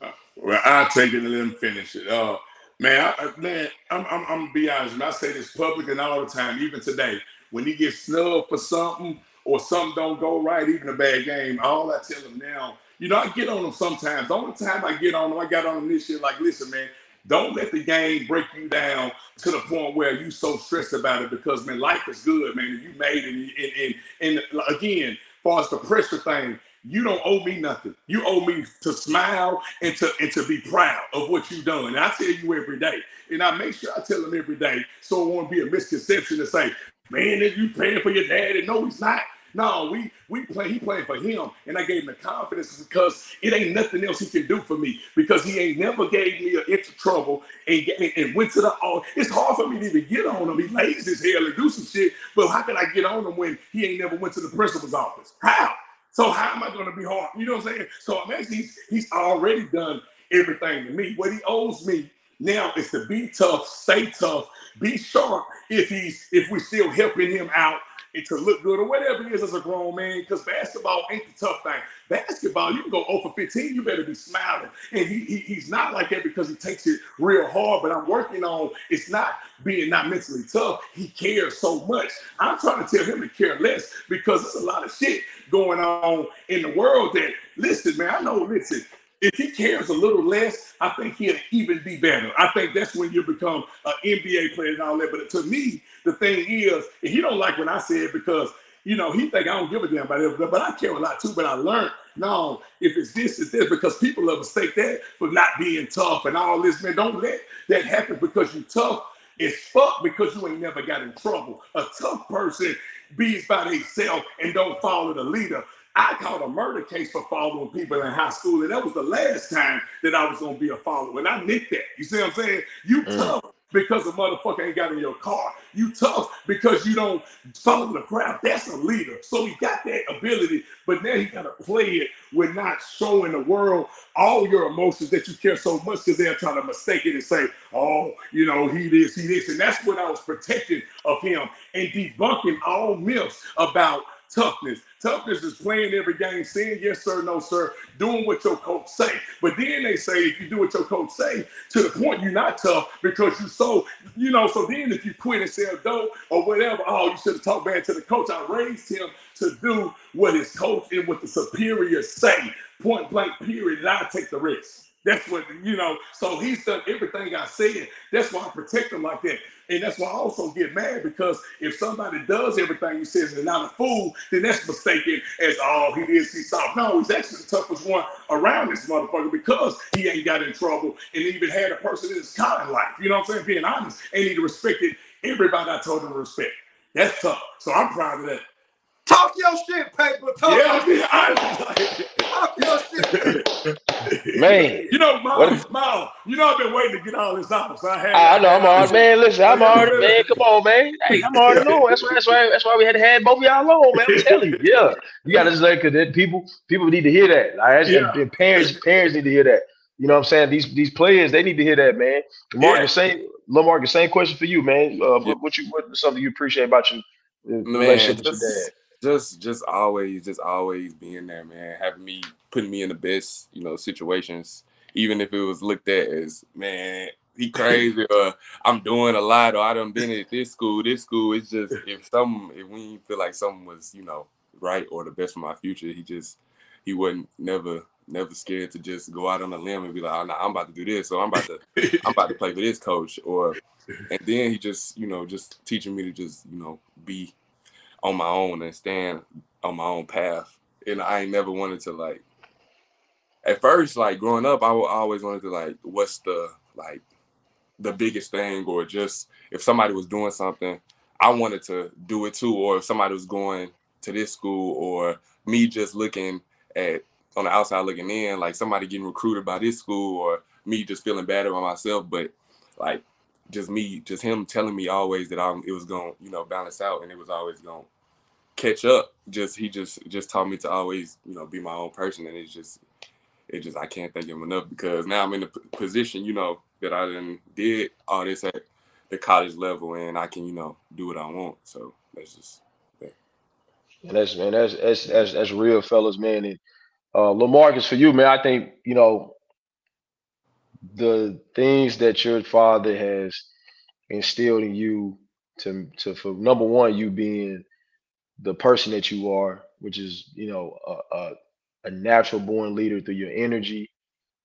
you. Well, I'll take it and let him finish it. Uh, man, I, I- man, I'm, I'm, I'm gonna be honest. And I say this public and all the time, even today, when he gets snubbed for something or something don't go right, even a bad game, all I tell him now, you know, I get on him sometimes. The only time I get on him, I got on him this year. Like, listen, man, don't let the game break you down to the point where you so stressed about it because man, life is good, man. You made it, and and, and again, far as the pressure thing, you don't owe me nothing. You owe me to smile and to and to be proud of what you've done. And I tell you every day, and I make sure I tell them every day, so it won't be a misconception to say, man, if you paying for your dad, and no, he's not. No, we we play. He playing for him, and I gave him the confidence because it ain't nothing else he can do for me. Because he ain't never gave me an inch of trouble and, and, and went to the. Oh, it's hard for me to even get on him. He lazy as hell and do some shit. But how can I get on him when he ain't never went to the principal's office? How? So how am I going to be hard? You know what I'm saying? So I'm actually he's, he's already done everything to me. What he owes me now is to be tough, stay tough, be sharp. If he's if we're still helping him out and to look good or whatever it is as a grown man, because basketball ain't the tough thing. Basketball, you can go 0 for 15, you better be smiling. And he, he he's not like that because he takes it real hard. But I'm working on it's not being not mentally tough. He cares so much. I'm trying to tell him to care less because there's a lot of shit going on in the world that listen, man, I know, listen, if he cares a little less, I think he'll even be better. I think that's when you become an NBA player and all that. But to me, the thing is, he don't like what I said because you know he think I don't give a damn about it, but I care a lot too. But I learned no, if it's this, it's this because people will mistake that for not being tough and all this. Man, don't let that happen because you tough. It's fuck because you ain't never got in trouble. A tough person bees by themselves and don't follow the leader. I caught a murder case for following people in high school, and that was the last time that I was gonna be a follower. And I nicked that. You see what I'm saying? You Mm. tough because a motherfucker ain't got in your car. You tough because you don't follow the crowd. That's a leader. So he got that ability, but now he gotta play it with not showing the world all your emotions that you care so much because they're trying to mistake it and say, oh, you know, he this, he this. And that's what I was protecting of him and debunking all myths about toughness. Toughness is playing every game, saying yes sir, no sir, doing what your coach say. But then they say if you do what your coach say, to the point you're not tough because you so you know. So then if you quit and sell dope or whatever, oh you should have talked bad to the coach. I raised him to do what his coach and what the superiors say, point blank period. And I take the risk. That's what you know. So he's done everything I said. That's why I protect him like that. And that's why I also get mad because if somebody does everything he says and not a fool, then that's mistaken as oh he is he's soft. No, he's actually the toughest one around this motherfucker because he ain't got in trouble and even had a person in his kind life. You know what I'm saying? Being honest, and he respected everybody I told him to respect. That's tough. So I'm proud of that. Talk your shit, paper. Talk Yeah, your, I mean, talk your shit. Man. You know, What Miles, if- Miles, you know, I've been waiting to get all this out. So I had. I, I know I'm already man. Listen, I'm already man. Come on, man. Hey, I'm already know. That's why. That's why. That's why we had to have both of y'all on, man. I'm telling you, yeah. You got to just like because people people need to hear that. Like, that's- Yeah. and parents parents need to hear that. You know what I'm saying? These these players they need to hear that, man. Mark, Yeah. the same. Lamar, the same question for you, man. Uh, Yeah. what, what you what something you appreciate about you Man, relationship with your just, dad? Just just always, just always being there, man. Having me putting me in the best, you know, situations, even if it was looked at as, man, he crazy or I'm doing a lot or I done been at this school, this school. It's just if some if we feel like something was, you know, right or the best for my future, he just he wasn't never never scared to just go out on a limb and be like, oh, nah, I'm about to do this, so I'm about to I'm about to play for this coach, or and then he just you know just teaching me to just you know be on my own and stand on my own path. And I ain't never wanted to like. At first, like growing up, I wa- I always wanted to like, what's the like, the biggest thing, or just if somebody was doing something, I wanted to do it too, or if somebody was going to this school, or me just looking at on the outside looking in, like somebody getting recruited by this school, or me just feeling bad about myself, but like just me, just him telling me always that I'm, it was to you know, balance out, and it was always to catch up. Just he just just taught me to always, you know, be my own person, and it's just, it just I can't thank him enough because now I'm in the position, you know, that I done did all this at the college level, and I can, you know, do what I want. So that's just that And that's man, that's that's that's, that's real, fellas, man. And uh, Lamarcus, for you, man, I think you know the things that your father has instilled in you to to for number one, you being the person that you are, which is you know a, a, a natural born leader through your energy,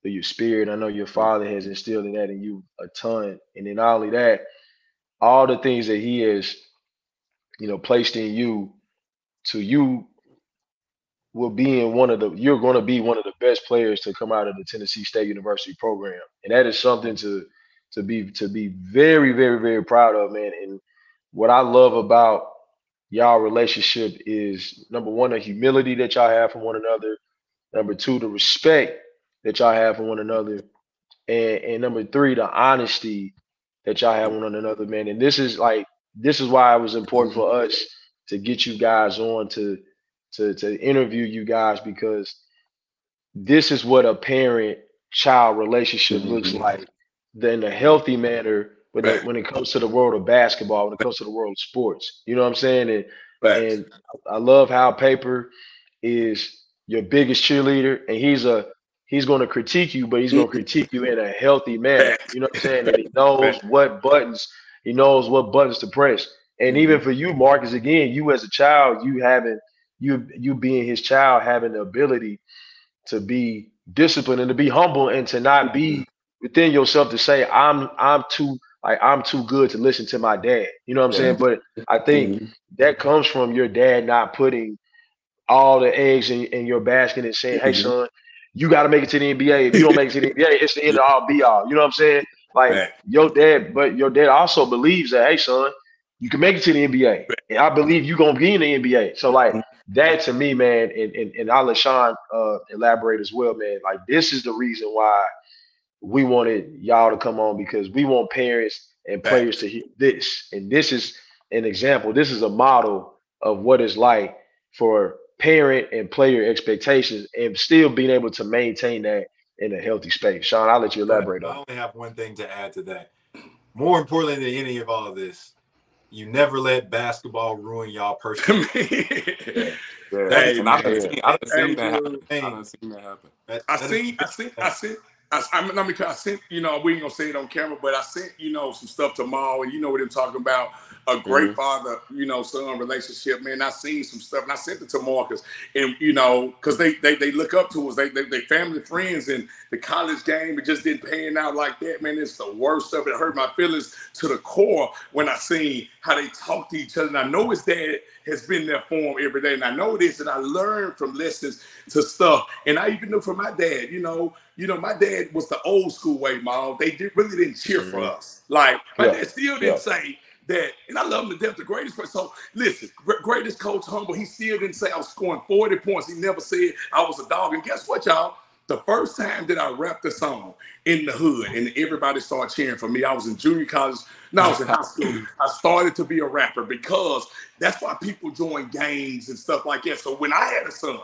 through your spirit. I know your father has instilled in that in you a ton, and then not only that, all the things that he has, you know, placed in you to you will be in one of the you're going to be one of the best players to come out of the Tennessee State University program, and that is something to to be to be very very very proud of, man. And what I love about y'all relationship is number one the humility that y'all have for one another, number two the respect that y'all have for one another, and and number three the honesty that y'all have one another, man. And this is like this is why it was important for us to get you guys on to to to interview you guys because this is what a parent child relationship looks Mhm. like in a healthy manner when it, Right. when it comes to the world of basketball when it comes to the world of sports. You know what i'm saying? And Facts. and i love how paper is your biggest cheerleader and he's a he's going to critique you but he's going to critique you in a healthy manner. You know what i'm saying? And he knows what buttons he knows what buttons to press. And even for you marcus again you as a child you having you you being his child having the ability to be disciplined and to be humble and to not be within yourself to say i'm i'm too like i'm too good to listen to my dad. You know what i'm saying? But i think Mhm. that comes from your dad not putting all the eggs in, in your basket and saying hey Mhm. son you got to make it to the nba if you don't make it to the nba it's the end of all be all. You know what i'm saying? Like Right. your dad but your dad also believes that hey son you can make it to the nba and i believe you're going to be in the nba so like that to me, man, and, and, and I'll let Shaun uh, elaborate as well, man. Like this is the reason why we wanted y'all to come on because we want parents and players to hear this. And this is an example. This is a model of what it's like for parent and player expectations and still being able to maintain that in a healthy space. Shaun, I'll let you elaborate I on I only have one thing to add to that. More importantly than any of all of this, you never let basketball ruin y'all personally. Yeah. Hey, and I done man. seen, I done seen that happen. I done seen that happen. I that is- seen, I seen, I seen. I, I I mean, I sent, you know, we ain't gonna say it on camera, but I sent, you know, some stuff to Maul, and you know what I'm talking about. A great Mhm. father, you know, son relationship, man. I seen some stuff, and I sent it to Marcus, and you know, because they, they they look up to us, they, they they family friends, and the college game it just didn't pan out like that, man. It's the worst stuff. It hurt my feelings to the core when I seen how they talk to each other. And I know his dad has been there for him every day, and I know this, and I learned from lessons to stuff. And I even knew from my dad, you know, you know, my dad was the old school way, mom. They did, really didn't cheer for Mhm. us. Like my Yeah. dad still didn't Yeah. say that, and I love him to death, the greatest person. So listen, greatest coach humble. He still didn't say I was scoring 40 points. He never said I was a dog. And guess what, y'all? The first time that I rapped the song in the hood and everybody started cheering for me, I was in junior college. No, I was in high school. I started to be a rapper because that's why people join gangs and stuff like that. So when I had a son,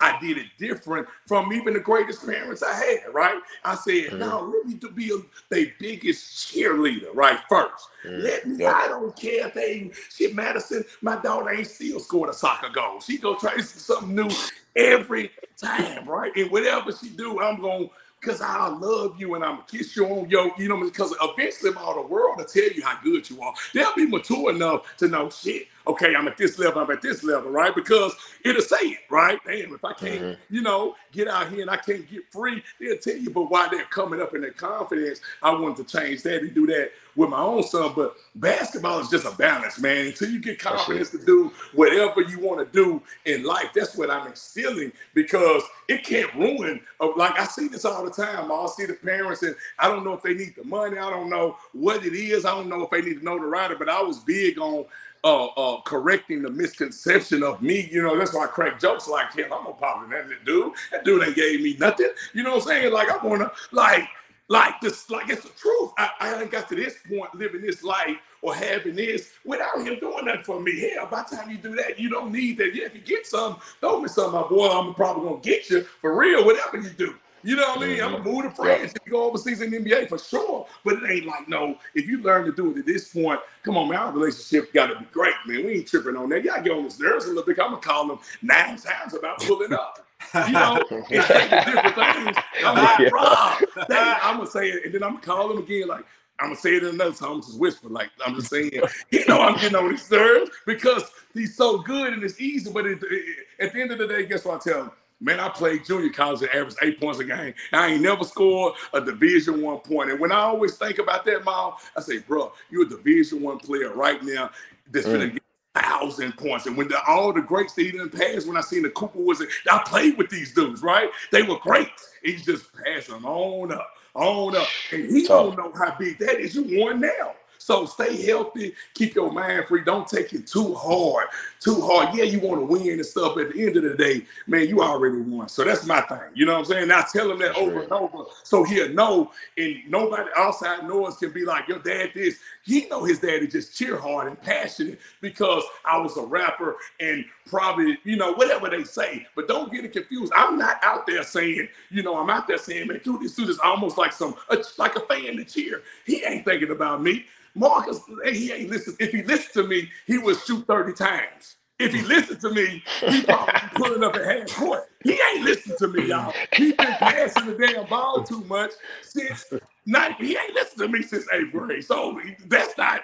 I did it different from even the greatest parents I had, right? I said, Mhm. no, let me to be a, the biggest cheerleader, right? First. Mhm. Let me. I don't care if they shit Madison, my daughter ain't still scored a soccer goal. She go try something new every time, right? And whatever she do, I'm going because I love you and I'm gonna kiss you on your, you know, because eventually all the world will tell you how good you are. They'll be mature enough to know shit. Okay, I'm at this level, I'm at this level, right? Because it'll say it, right? Damn, if I can't, Mhm. you know, get out here and I can't get free, they'll tell you. But why they're coming up in their confidence, I wanted to change that and do that with my own son. But basketball is just a balance, man. Until you get confidence to do whatever you want to do in life, that's what I'm instilling because it can't ruin. uh, Like I see this all the time. I'll see the parents, and I don't know if they need the money. I don't know what it is. I don't know if they need to know the writer. But I was big on uh, uh, correcting the misconception of me. You know, that's why I crack jokes like, hell, I'm gonna pop in that dude. That dude ain't gave me nothing. You know what I'm saying? Like I wanna like like this, like it's the truth. I, I ain't got to this point living this life or having this without him doing that for me. Hell, by the time you do that, you don't need that. Yeah, if you get some, throw me some, my boy. I'm probably gonna get you for real, whatever you do. You know what I mean? I'm gonna mm-hmm. move to France if you go overseas in the NBA for sure. But it ain't like no. If you learn to do it at this point, come on, man. Our relationship got to be great, man. We ain't tripping on that. Y'all get on his nerves a little bit. I'm gonna call him nine times about pulling up. You know, and say different things. I'm like, Yeah. Rob, that- I'm gonna say it, and then I'm gonna call him again, like. I'm gonna say it in another time. I'm just whisper, like I'm just saying. You know, I'm getting on his nerves because he's so good and it's easy. But it, it- at the end of the day, guess what I tell him? Man, I played junior college and averaged eight points a game. I ain't never scored a Division One point. And when I always think about that, Mom, I say, bro, you're a Division One player right now that's gonna mm. get thousand points. And when the, all the greats they didn't pass, when I seen the Cooper was, I played with these dudes, right? They were great. He's just passing on up, on up, and he Tough. don't know how big that is. You won now. So stay healthy, keep your mind free. Don't take it too hard, too hard. Yeah, you want to win and stuff. At the end of the day, man, you already won. So that's my thing. You know what I'm saying? I tell him that That's over right. and over, so he'll know. And nobody outside noise can be like, your dad this. He know his daddy just cheer hard and passionate because I was a rapper and probably, you know, whatever they say. But don't get it confused. I'm not out there saying, you know, I'm out there saying, man, do this, do this, almost like some, like a fan to cheer. He ain't thinking about me. Marcus, he ain't listen. If he listened to me, he would shoot 30 times. If he listened to me, he probably pulling up at half court. He ain't listened to me, y'all. He been passing the damn ball too much since night. He ain't listened to me since eighth grade. So that's not,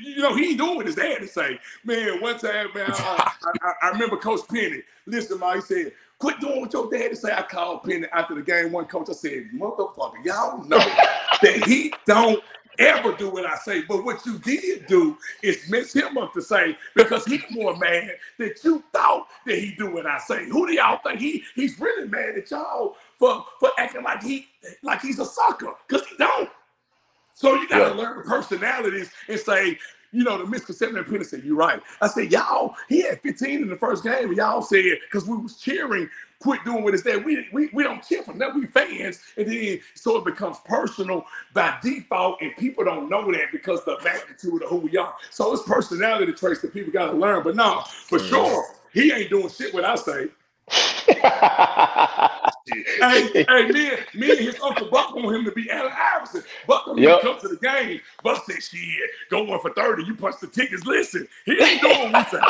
you know, he ain't doing what his dad to say. Man, one time, man, I, I, I remember Coach Penny. Listen, man, he said, quit doing what your dad say. I called Penny after the game. One coach, I said, motherfucker, y'all know that he don't ever do what I say. But what you did do is mess him up to say because he's more mad that you thought that he do what I say. Who do y'all think he he's really mad at y'all for for acting like he like he's a sucker? Because he don't. So you gotta Yeah. learn personalities and say, you know, the misconception and Penny said, you're right. I said, y'all, he had 15 in the first game, and y'all said, because we was cheering, quit doing what his dad. We, we we don't care for that. We fans. And then so it becomes personal by default, and people don't know that because the magnitude of who we are. So it's personality traits that people gotta learn. But no, for Mhm. sure, he ain't doing shit what I say. hey, hey, me and, me and his uncle Buck want him to be Allen Iverson. Buck him Yep. to come to the game. Buck said, shit, go one for 30. You punch the tickets. Listen, he ain't doing what we say.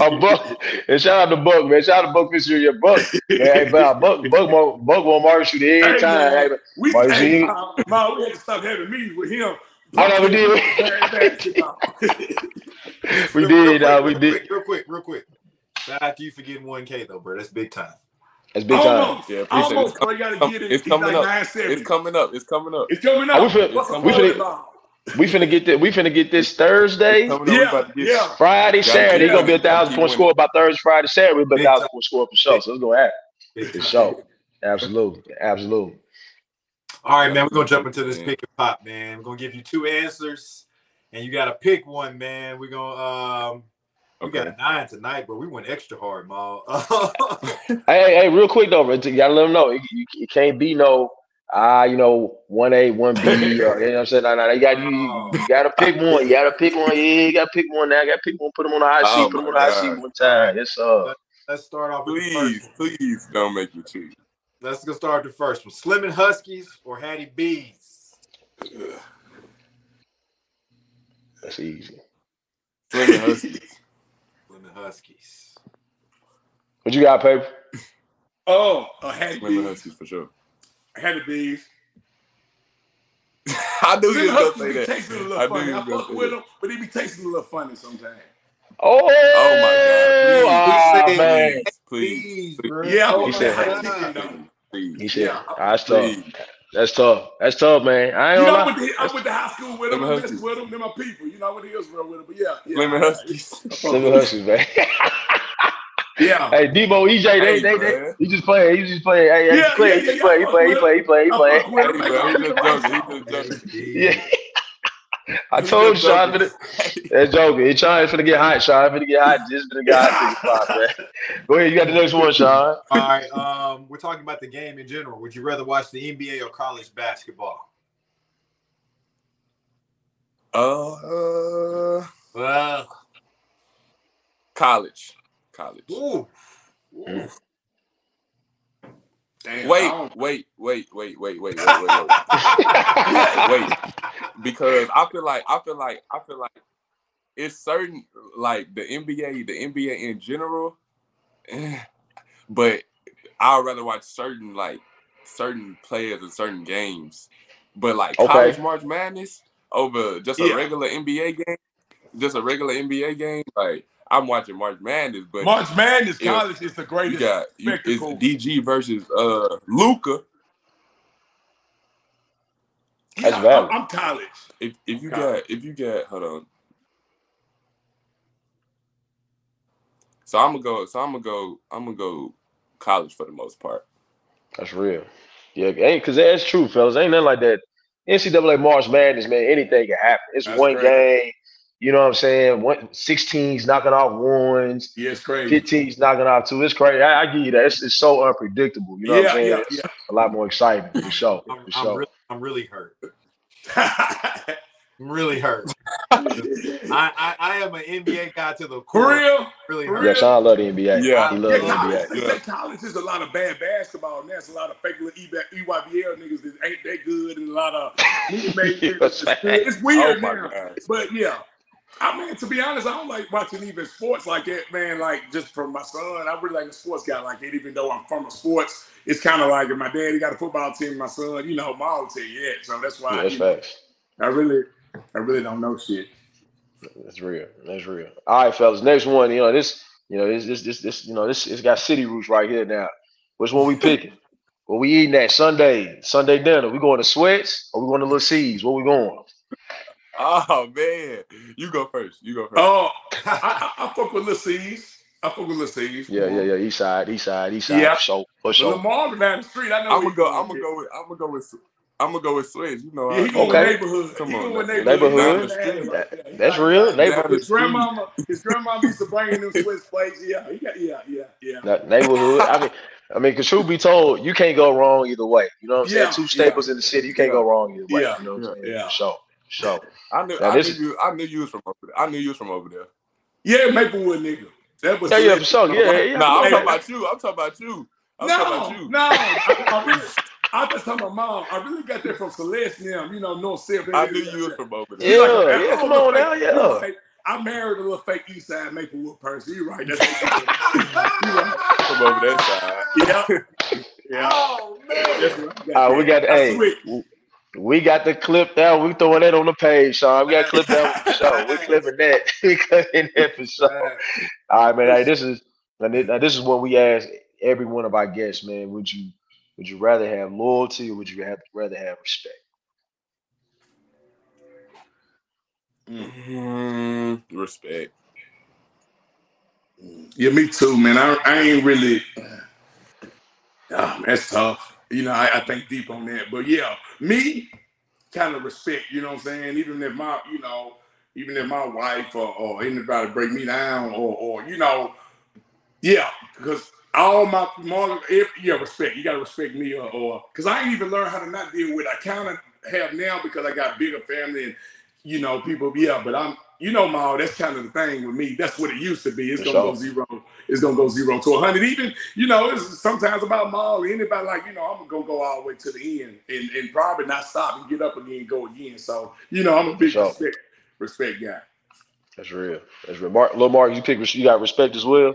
A buck. And shout out to Buck, man. Shout out to Buck Fisher, your Buck. Man, hey, but Buck, Buck, Buck, Buck won't Marcus shoot every Hey, time. man. Hey. We, Why, hey, you- Ma, Ma, we had to stop having meetings with him. I know we did. We Real- real did, uh, we quick, did. real quick, Real quick, real quick. Shout out to you for getting 1K though, bro. That's big time. That's big time. Yeah, appreciate it. almost, It's bro. You gotta com- get it's coming like up. It's coming up. It's coming up. It's coming we up. finna- What's the we finna- volleyball? We finna get this. We finna get this Thursday, It's coming up. We Yeah, about to get- yeah. Friday, Saturday. keep He gonna be a winning. Gotta thousand keep point score by Thursday, Friday, Saturday. We'll be a Big thousand time. point score for sure. So it's gonna happen Big for time. sure. Absolutely, absolutely. All right, man. We're gonna jump into this pick and pop, man. We're gonna give you two answers, and you gotta pick one, man. We're gonna um we got Okay. a nine tonight, but we went extra hard, Maul. Hey, hey, hey, real quick though, Rich, you gotta let them know it, you- it can't be no ah, you know, one A, one B, or you know what I'm saying? No, no, you got you, you gotta pick one. You gotta pick one. Yeah, you gotta pick one now. You gotta pick one. Put them on the hot Oh seat. Put them on the hot God. seat one time. It's uh, Let's start off with the Please, first one. please don't make me cheat. Let's go start with the first one. Slim and Husky's or Hattie B's? that's easy. Slim and Husky's. Slim and Husky's. What you got, paper? Oh, a had to Slim and. Husky's for sure. Had to be. I knew you Slim was gonna say be that. tasting a I little knew funny. I was gonna fuck say with that. him, but he be tasting a little funny sometimes. Oh, Oh my God! Please, man. please, Bees, please. Yeah, Oh He said God. Please, He said, Yeah. "Ah, that's tough. That's tough. That's tough, man. I ain't You know, gonna I lie. went, to, I went to high school with Slim him. and I messed with him. They're my people. You know, I went to Israel with him. But yeah, yeah. Slim and Husky's. I Slim and. Husky's, man. Yeah. hey, Debo, EJ, they, Hey, they, they, man. he just playing. He just playing. Hey, hey, Yeah, he playing. yeah, he just yeah, playing. He yeah, playing. He fuck playing. He playing. He I playing. fuck Hey, bro, he call just the joking. He just Sox. joking. Yeah. I He told Shaun. joking. Finna, that's joking. He trying finna get hot, Shaun. Finna get hot. Just finna get hot. to the spot, man. Go ahead. You got the next one, Shaun. All right. Um, we're talking about the game in general. Would you rather watch the NBA or college basketball? Uh, uh, Well, college, college. ooh, Mm. Damn, Wait, wait, wait, wait, wait, wait, wait, wait, wait. wait, because I feel like I feel like I feel like it's certain like the NBA, the NBA in general, but I'd rather watch certain like certain players in certain games. But like Okay. college March Madness over just a Yeah. regular NBA game, just a regular NBA game, like I'm watching March Madness, but March Madness Yeah. college is the you greatest. got you, it's. DG versus uh Luka. That's Yeah, valid. I'm, I'm college. If if you College. got if you got hold on. So I'm gonna go. So I'm gonna go. I'm gonna go college for the most part. That's real. Yeah, ain't because that's true, fellas. Ain't nothing like that. NCAA March Madness, man. Anything can happen. It's That's one great. game. You know what I'm saying? One 16s knocking off ones, Yeah, it's crazy. 15s knocking off two. It's crazy. I, I give you that. It's, it's so unpredictable. You know what I'm saying? yeah, It's yeah. a lot more exciting for sure. I'm, For I'm, sure. really, I'm really hurt. I'm really hurt. I, I, I am an NBA guy to the For core. real? Really For hurt. Yeah, Shaun love the NBA. Yeah. he Yeah, loves the college, NBA. Yeah. college is a lot of bad basketball, and there's a lot of fake little EYBL niggas that ain't that good, and a lot of niggas made You know what I'm saying? It's weird oh my now. god. But yeah, I mean, to be honest, I don't like watching even sports like that, man. Like just from my son, I really like a sports guy like that. Even though I'm from a sports, it's kind of like if my daddy got a football team, my son, you know, my own team, yeah. So that's why Yeah, that's know, facts. I really, I really don't know shit. That's real. That's real. All right, fellas. Next one. You know this. You know this. This. This. This. You know this. It's got city roots right here now. Which one we picking? what we eating that Sunday? Sunday dinner. We going to Swett's or we going to Little seeds? What we going? Oh man, you go first. You go first. Oh, I, I, I fuck with Lil C's. I fuck with Lil C's. Yeah, yeah, yeah. East side. East side. East side. Yeah. For sure. For But sure. Lamar down the street, I know. I'm gonna go. I'm gonna go with. I'm gonna go with. I'm gonna go with Switch. You know. Yeah, he I- going Okay. with neighborhood. Come he on, going neighborhood. Neighborhood. The alley. That- Yeah, he real. Neighborhood. His grandmama, his grandmama used to bring him Swiss plates. Yeah, he got, yeah, yeah, yeah. That neighborhood. I mean, I mean, cause truth be told, you can't go wrong either way. You know what I'm Yeah, saying? Two staples in the city, you can't Yeah. go wrong either way. Yeah, You know what I'm saying? yeah. For sure. For sure. I knew. Now, I knew you. I knew you was from over there. I knew you was from over there. Yeah, Maplewood nigga. That was Yeah, yeah, for sure. Yeah, yeah. No, I'm talking about you. I'm talking about you. I'm no, talking about you. no. I, I really, I just talking about mom. I really got that from Celeste now. You know, North Silver. I knew you was from over there. Yeah, yeah, come on now, yeah. I married a little fake East Side Maplewood person. You're right. That's you right. From over that side. Yeah. Yeah. Oh man. That's right. Uh, we got I hey, switched. We got the clip down. We throwing that on the page, Shaun. We got clip that for sure. We clipping that. we clipping that for sure. All right, man. Hey, this is now this is what we ask every one of our guests, man. Would you would you rather have loyalty or would you have rather have respect? Mm, respect. Yeah, me too, man. I, I ain't really. Oh, that's tough. You know, I, I think deep on that. But yeah, me kind of respect. You know what I'm saying? Even if my, you know, even if my wife or, or anybody break me down, or or you know, yeah, because all my more, if, yeah, respect. You gotta respect me, or or because I ain't even learned how to not deal with. I kind of have now because I got bigger family and you know people. Yeah, but I'm. You know, Ma, that's kind of the thing with me. That's what it used to be. It's For gonna go zero. It's gonna go zero to a hundred. Even you know, it's sometimes about Ma. or Anybody like you know, I'm gonna go all the way to the end and, and probably not stop and get up again and go again. So you know, I'm a big sure. respect respect guy. That's real. That's real. Mark, Lil Mark, you pick. You got respect as well.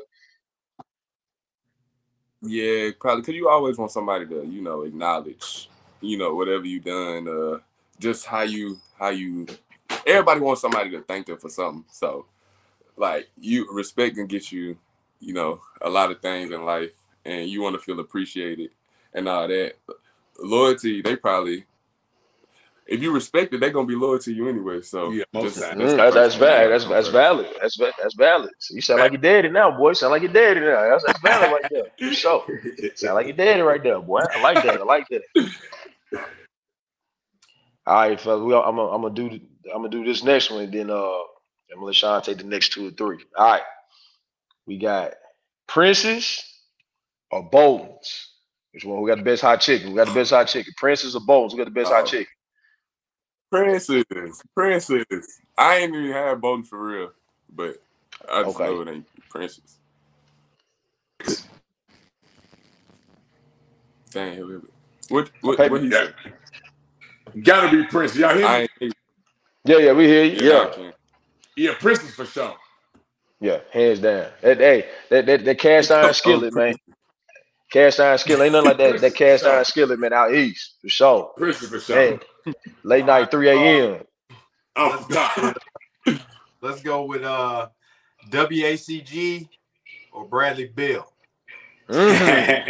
Yeah, probably because you always want somebody to, you know, acknowledge, you know, whatever you done, uh, just how you, how you. Everybody wants somebody to thank them for something. So, like, you respect can get you, you know, a lot of things in life, and you want to feel appreciated and all that. Loyalty, they probably, if you respect it, they're gonna be loyal to you anyway. So, Yeah, most just- times. Mm, the that- that's first thing I bad. gotta That's go that's valid. That's that's valid. So you sound like your daddy now, boy. Sound like your daddy now. That's, that's valid right there. So sure. Sound like your daddy right there, boy. I like that. I like that. All right, fellas. We, I'm gonna I'm gonna do I'm gonna do this next one, and then uh, I'm gonna let Shaun take the next two or three. All right. We got Prince's or Bolton's. Which one? Who got the best hot chicken? Who got the best hot chicken? Prince's or Bolton's? Who got the best hot Oh. chicken? Prince's, Prince's. I ain't even had Bolton for real, but I just Okay. know it ain't Prince's. Dang, what what Okay, what he yeah. said? Gotta be Prince. Y'all hear me? Yeah, yeah, we hear you. yeah, Yeah. Yeah, Prince is for sure. Yeah, hands down. That hey, that that, that cast iron skillet, man. Cast iron skillet. Ain't nothing like that. That cast iron skillet, man, out east for sure. Prince is for sure. Man, late night, 3 a.m. Off the top. Let's go with uh WACG or Bradley Beal. Mhm,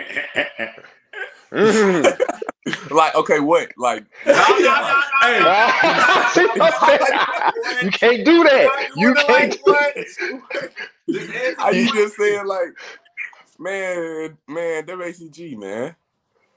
mhm. Like, okay, what? Like, No, no, no, Hey, you can't do that. You can't. do what? Just answer are you just saying like, man, man, WACG, man.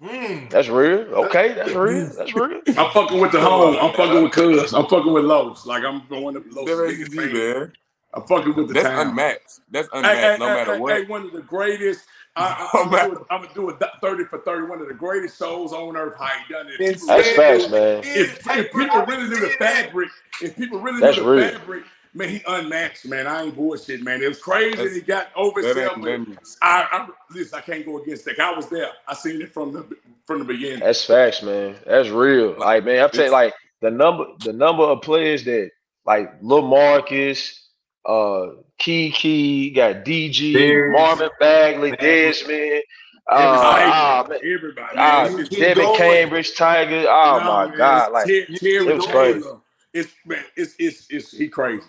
Mm. That's real. Okay, that's real. That's real. I'm fucking with the home. I'm fucking with Cuz. I'm fucking with Los. Like I'm going to Los. biggest WACG, man. I'm fucking with the That's town. unmatched. That's unmatched, hey, no hey, matter hey, what. hey, one of the greatest. I, I, I'm gonna do a, I'm gonna do a 30 for 30. One of the greatest shows on earth. How he done it. If people That's really facts, man. If, if people really knew the fabric, if people really That's knew the real. fabric, man, he unmatched, man. I ain't bullshit, man. It was crazy. That's- he got over That himself. ain't but nothing. I, I listen. I can't go against that. I was there. I seen it from the from the beginning. That's facts, man. That's real. Like, man, I'm saying like the number the number of players that like Lil Marcus, uh Kiki, got DG, Dez. Marvin Bagley, Desmond, uh, Everybody, ah, man, everybody, ah, man. Devin going. Cambridge, Tiger. Oh no, my man, God, it's like Ter- Terry it was Taylor. crazy. It's man, it's it's it's he crazy.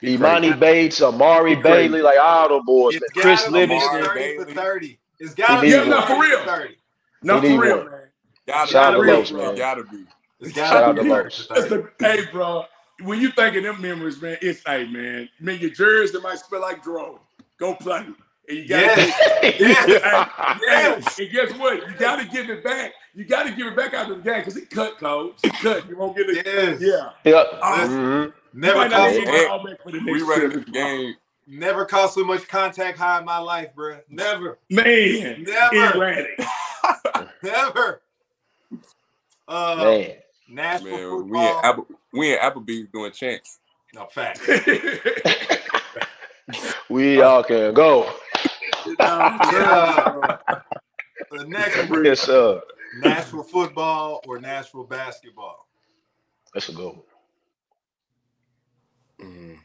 He Imani crazy. Bates, Amari Bailey, like all the boys, It's man. Chris Livingston. Amari 30 for 30. It's gotta be Yeah, no, for real. 30. No, for real, one. man. Gotta Shout out be, to real, Los, man. Gotta be. It's Shout gotta out be to 30 Los. for That's 30. the hey, bro. When you think of them memories, man, it's hey, man. Man, your jersey that might smell like Dro. Go play, and you gotta Yes. give, Yes. hey, Yes. and guess what? You gotta give it back. You gotta give it back out of the game because he cut, coach. He cut. You won't get it. Yes. Yeah. Yep. Oh, hmm Never cost so much, it all for the We next this game. never cost so much contact high in my life, bro. Never. Man, Never. erratic. Never. Uh Man. Nashville Man, we in football. Apple, we in Applebee's doing chants. No fact. We all can go. Uh, the next one, Yes, sir. Nashville football or Nashville basketball? That's a good one. Mm.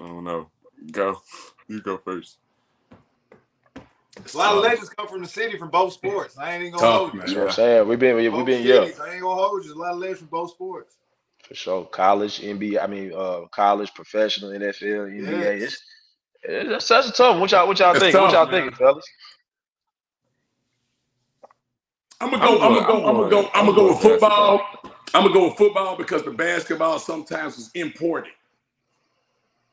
I don't know. Go. You go first. A lot of legends come from the city from both sports. I ain't even gonna Tough, hold you. man. That's what I'm saying. We've been, we, Both we've been, yeah, cities, I ain't gonna hold you. There's a lot of legends from both sports. for sure. College, NBA, I mean, uh, college, professional, NFL, NBA. Yes. It's, it's that's a tough one. What y'all, what y'all It's think? tough, what y'all man. thinking, fellas? I'm gonna go. I'm gonna go. I'm gonna go. I'm gonna go with football. I'm gonna go with football because the basketball sometimes is imported.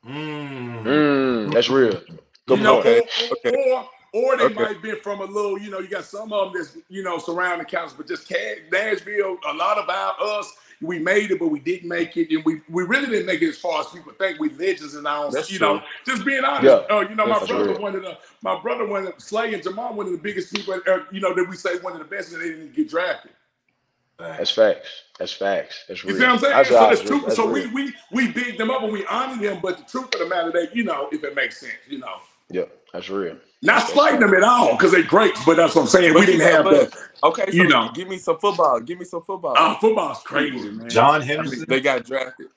Mm. Mm, that's real. Good you know. Okay, or, okay. or or they Okay. might be from a little. You know, you got some of them that's you know surrounding counties, but just Nashville. A lot of our us, we made it, but we didn't make it, and we we really didn't make it as far as people think. We legends and all. That's you true. know, just being honest. Yeah. Uh, you know, my brother one of the my brother one of Slay and Jamal one of the biggest people. Uh, you know that we say one of the best, and they didn't get drafted. That's facts. That's facts. That's You real. see what I'm saying? That's so that's true. That's so real. we we we big them up and we honor them, but the truth of the matter, that you know, if it makes sense, you know, yeah, that's real. Not slighting them at all because they're great, but that's what I'm saying. we didn't have that. Okay, so You know. give me some football. Give me some football. uh, football's crazy, man. John I mean, Henderson. they got drafted.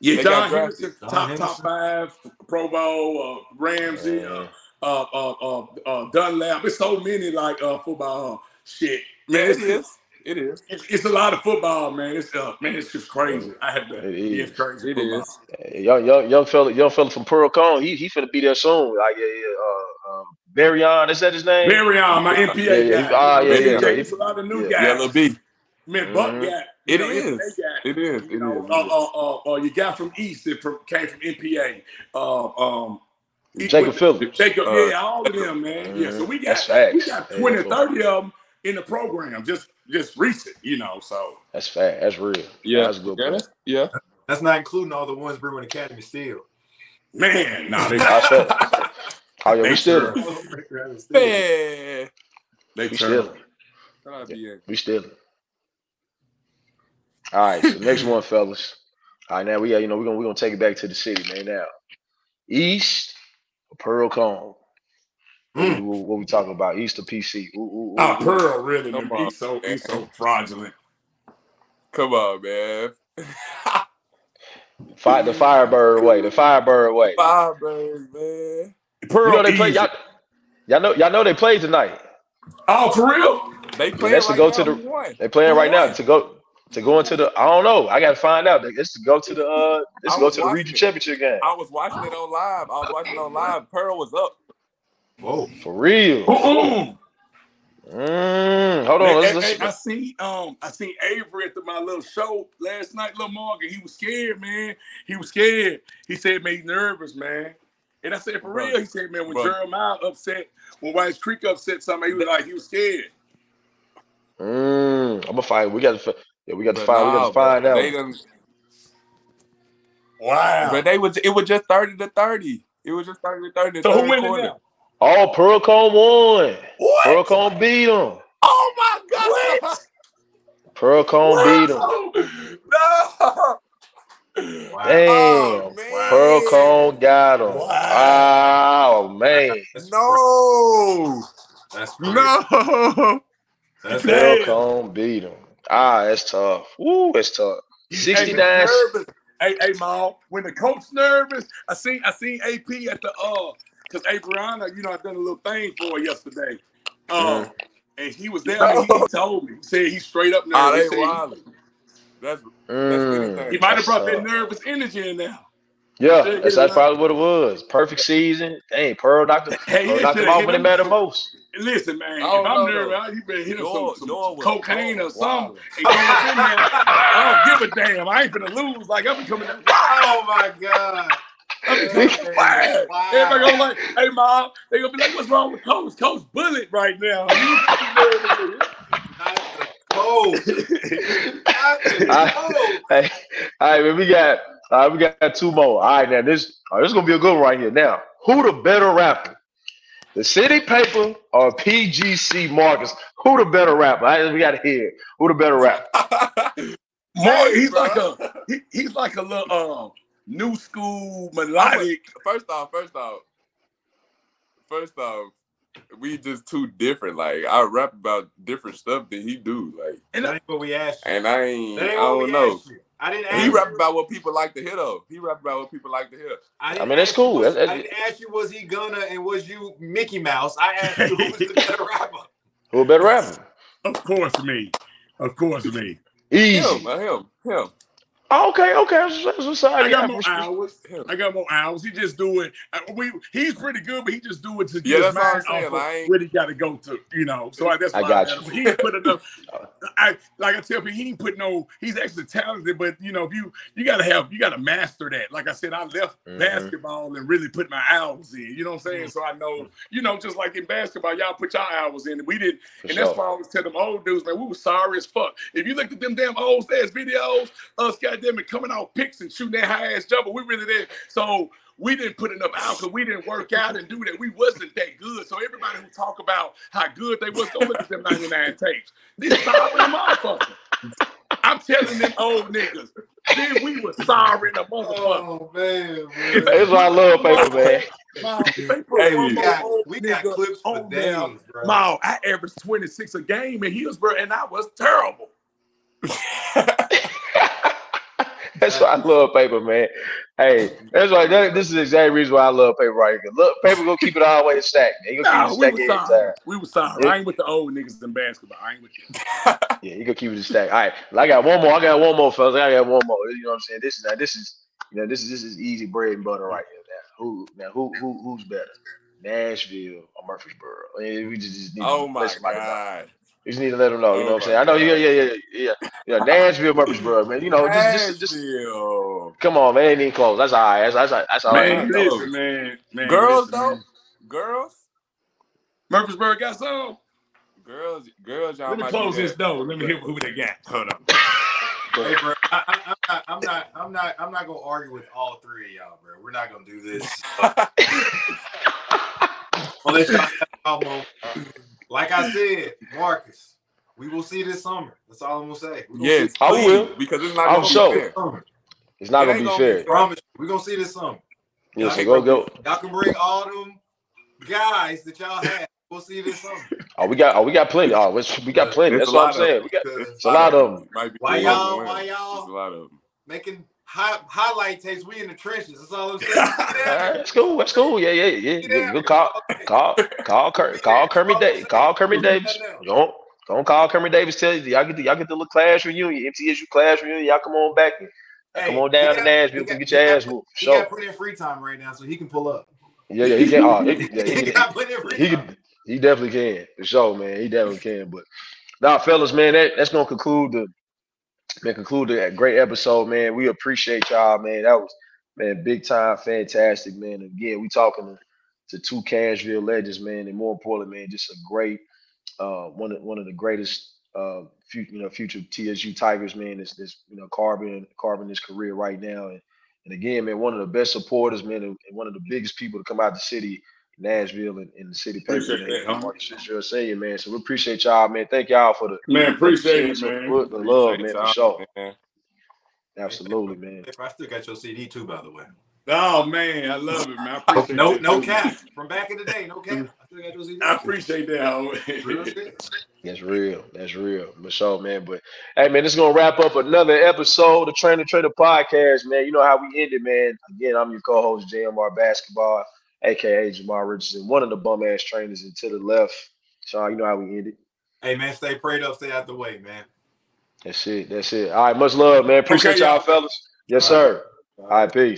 yeah, they John got Henderson, drafted. John top Henderson. top five, Pro Bowl, uh, Ramsey, uh, uh, uh, uh, uh, Dunlap. It's so many like uh, football uh, shit. Man, it is. It is. it's, it's a lot of football, man. It's uh, man, it's just crazy. I have to. It it's crazy. It football. is. Hey, Young, young, young fella, young fella from Pearl-Cohn. He he finna be there soon. Like yeah, yeah. Uh, um, Barryon, is that his name? Very on my NPA Yeah, yeah, guy. he- ah, yeah, yeah, J, yeah. It's a lot of new Yeah. guys. Yellow B. Man, Buck Mhm. got It you know, is. NPA guy. It is. You It know, is. uh, uh, uh, uh, you got from East that from, came from NPA. Uh, um, Jacob with- Phillips. Jacob, Uh, yeah, all of them, man. Yeah, so we got facts. we got Yeah, 20, yeah. 30 of them in the program, just just recent, you know. So That's fact. That's real. Yeah. that's a good. Yeah. that's- Yeah. That's not including all the ones Brentwood Academy steal. man, nah, they, That's fact. Oh yeah, we still, sure. Man. they we still, Shout out BA. we still. All right, so next one, fellas. All right, now we got, you know, we're gonna we're gonna take it back to the city, man. Now, East or Pearl-Cohn. What, Mm. we, what we talking about? East or PC? Ooh, ooh, ooh, Oh, ooh. Pearl, really, Come man. on, He's so he's so fraudulent. Come on, man. Fire the Firebird way. The Firebird way. Firebirds, man. Pearl, You know they play. Y'all, y'all know. Y'all know they played tonight. Oh, for real? They playing that's to right go now. to the- Who? They playing Who right now to go to go into the. I don't know. I got to find out. It's to go to the. uh It's I to go to the watching region it. championship game. I was watching it on live. I was watching it on live. Pearl was up. Whoa. For real. Mm-mm. Mm, hold Man, on. hey, Let's, hey, I let's, um I seen Avery at the, my little show last night, little Morgan. He was scared, man. He was scared. He said, "Made nervous, man. And I said, for Brother. real, he said, man, when Brother. Jeremiah upset, when White's Creek upset something, he was like, he was scared. mm, I'm gonna find. We got to. Yeah, we got to But find. we got to find but out. They done, Wow. but they was it was just thirty to thirty. It was just thirty to thirty. in the so who third winning Oh, Pearl-Cohn won. What? Pearl-Cohn beat them. Oh my God. What? Pearl-Cohn beat them. No. Wow. Damn. Oh. Pearl-Cohn got him. Wow. Oh man. That's No, That's crazy. no. That's Pearl-Cohn beat him. Ah, that's tough. Woo, that's tough. Hey, 69. nervous. Hey, hey, Mal. When the coach nervous, I seen I seen AP at the uh, cause Abriana, you know, I done a little thing for her yesterday. Uh, Mhm. and he was there. And he, he told me. He said he's straight up Oh, nervous. they He said wild. That's Mm, anything. he might have brought that nervous energy in there. Yeah, that's hit that's probably what it was. Perfect season. Dang, Pearl knocked him, Hey, Pearl yeah, knocked him should've off when it mattered most. Listen, man, I if don't I'm know, nervous. I- you better hit him Noah- some, some cocaine or something. wildin'. And in there. I don't give a damn. I ain't gonna lose. Like I'm coming out. Oh my God. I'm coming out Everybody gonna like, hey mom, they gonna be like, what's wrong with Coach? Coach bullet right now. Not the cold. Not the I- cold. Hey, all right, man, we got all right, we got two more. All right, now this all right, this is gonna be a good one right here. Now, who the better rapper? The City Paper or PGC Marcus? Who the better rapper? All right, we gotta hear. Who the better rapper? More, he's bro. like a he, he's like a little um new school melodic. First off, first off, first off, we just too different. Like I rap about different stuff than he do. Like, And That ain't what we asked you. and I ain't. That I don't know. I didn't And ask he you. rap about what people like to hear though. He rap about what people like to hear. I, I mean, that's cool. was- That's- I didn't ask you was he gonna and was you Mickey Mouse. I asked you who was the better rapper. Who a better rapper? of course me. Of course me. Easy. Him, uh, him, him. Oh, okay, okay. That's, that's what's I I got more hours. I got more hours. He just do it. uh, We he's pretty good, but he just do it to Yeah, get his what mind off of where he got to go to. You know, so I, that's I why got got you. him. He ain't put enough. I like I tell people, he ain't put no. He's actually talented, but you know, if you you got to have you got to master that. Like I said, I left Mhm. basketball and really put my hours in. You know what I'm saying? So I know, you know, just like in basketball, y'all put your hours in. We did For and that's why I always tell them old dudes, man, we were sorry as fuck. If you looked at them damn old ass videos, us goddamn it coming out picks and shooting that high ass jumper, we really did. So we didn't put enough out because we didn't work out and do that. We wasn't that good. So everybody who talk about how good they was, don't look at them 99 tapes. This sorry motherfucker. I'm telling them old niggas, then we were sorry in the motherfucker. Oh man, If That's why I love paper, man. Ma, they Hey, we got, we got clips for on there. days, bro. Ma, I averaged 26 a game in Hillsboro, and I was terrible. That's why I love paper, man. Hey, that's why that, this is the exact reason why I love paper right here. Look, paper gonna keep it all the way stacked. He gonna Nah, keep we it were stacked every time. We were sorry. Yeah. I ain't with the old niggas in basketball. I ain't with you. Yeah, you gonna keep it stacked. All right, well, I got one more. I got one more, fellas. I got one more. You know what I'm saying? This is now. This is you know this is this is easy bread and butter right here. Now who now who who who's better, Nashville or Murfreesboro? I mean, we just, just need oh my let somebody know. god. We just need to let them know. You know what I'm saying? I know. Yeah, yeah, yeah, yeah, yeah. Nashville, Murfreesboro, man. You know, just, just, just come on, man. Ain't even close. That's all right. That's that's, that's all right. Man, know. listen, man. man Girls listen, though, man. girls, Murfreesboro got some. girls, girls. Y'all Let me close this there. door. Let me hear who they got. Hold on. Hey, bro, I, I, I'm not, I'm not, I'm not, I'm not gonna argue with all three of y'all, bro. We're not gonna do this. Unless y'all have y'all moment. Like I said, Marcus, we will see this summer. That's all I'm gonna say. We gonna Yes, I please, will. because it's not I'm gonna sure. be this fair. It's not It gonna be gonna fair. fair. Promise we're gonna see this summer. Yeah, Y'all so go go. Y'all can bring all them guys that y'all have. We'll see this summer. Oh, we got oh we got plenty. Oh, it's, we got plenty. That's what I'm lot of saying. We got it's a lot of them. Why y'all- why y'all- It's a lot of them. making high, highlight tapes. We in the trenches. That's all I'm saying. All right, that's cool. That's cool. Yeah, yeah, yeah. Get Good, good call. dog. Call, call, Ker, call Kermit Davis. Call Kermit Davis. Don't, don't call Kermit Davis. Tell you y'all get the, y'all get the little class reunion, MTSU class reunion. Y'all come on back. and- Hey, come on down got- to Nashville. he Come got- get your he got- ass whooped. He Sure. got plenty of free time right now, so he can pull up. Yeah, yeah. He can. Oh, he, yeah, he, he got plenty of free he, time. can- he definitely can. For sure, man. He definitely can. But now, fellas, man, that, that's gonna conclude the man conclude the great episode, man. We appreciate y'all, man. That was man, big time, fantastic, man. Again, we talking to, to two Cashville legends, man, and more importantly, man, just a great uh one of one of the greatest uh you know future TSU Tigers, man. This this you know carving carving his career right now. And and again, man, one of the best supporters, man, and one of the biggest people to come out the city, Nashville and, and the city paper, Appreciate man. that, homie. Marcus Fitzgerald Senior, man. So we appreciate y'all, man. Thank y'all for the Man, appreciate it, the man. support, the love, man, for sure. man. Absolutely, man. If I still got your CD too, by the way. Oh man, I love it, man. I appreciate No, that no cap from back in the day. No cap. I still got your CD. I appreciate that. Real That's real. That's real. For sure, man. But hey, man, this is gonna wrap up another episode of the Trainer 2 Trainer Podcast, man. You know how we end it, man. Again, I'm your co-host, JMR Basketball, aka Jamal Richardson, one of the bum ass trainers, and to the left, So you know how we end it. Hey man, stay prayed up, stay out the way, man. That's it. That's it. All right, much love, man. Appreciate Okay, y'all, fellas. Yes, All right. sir. All right, peace.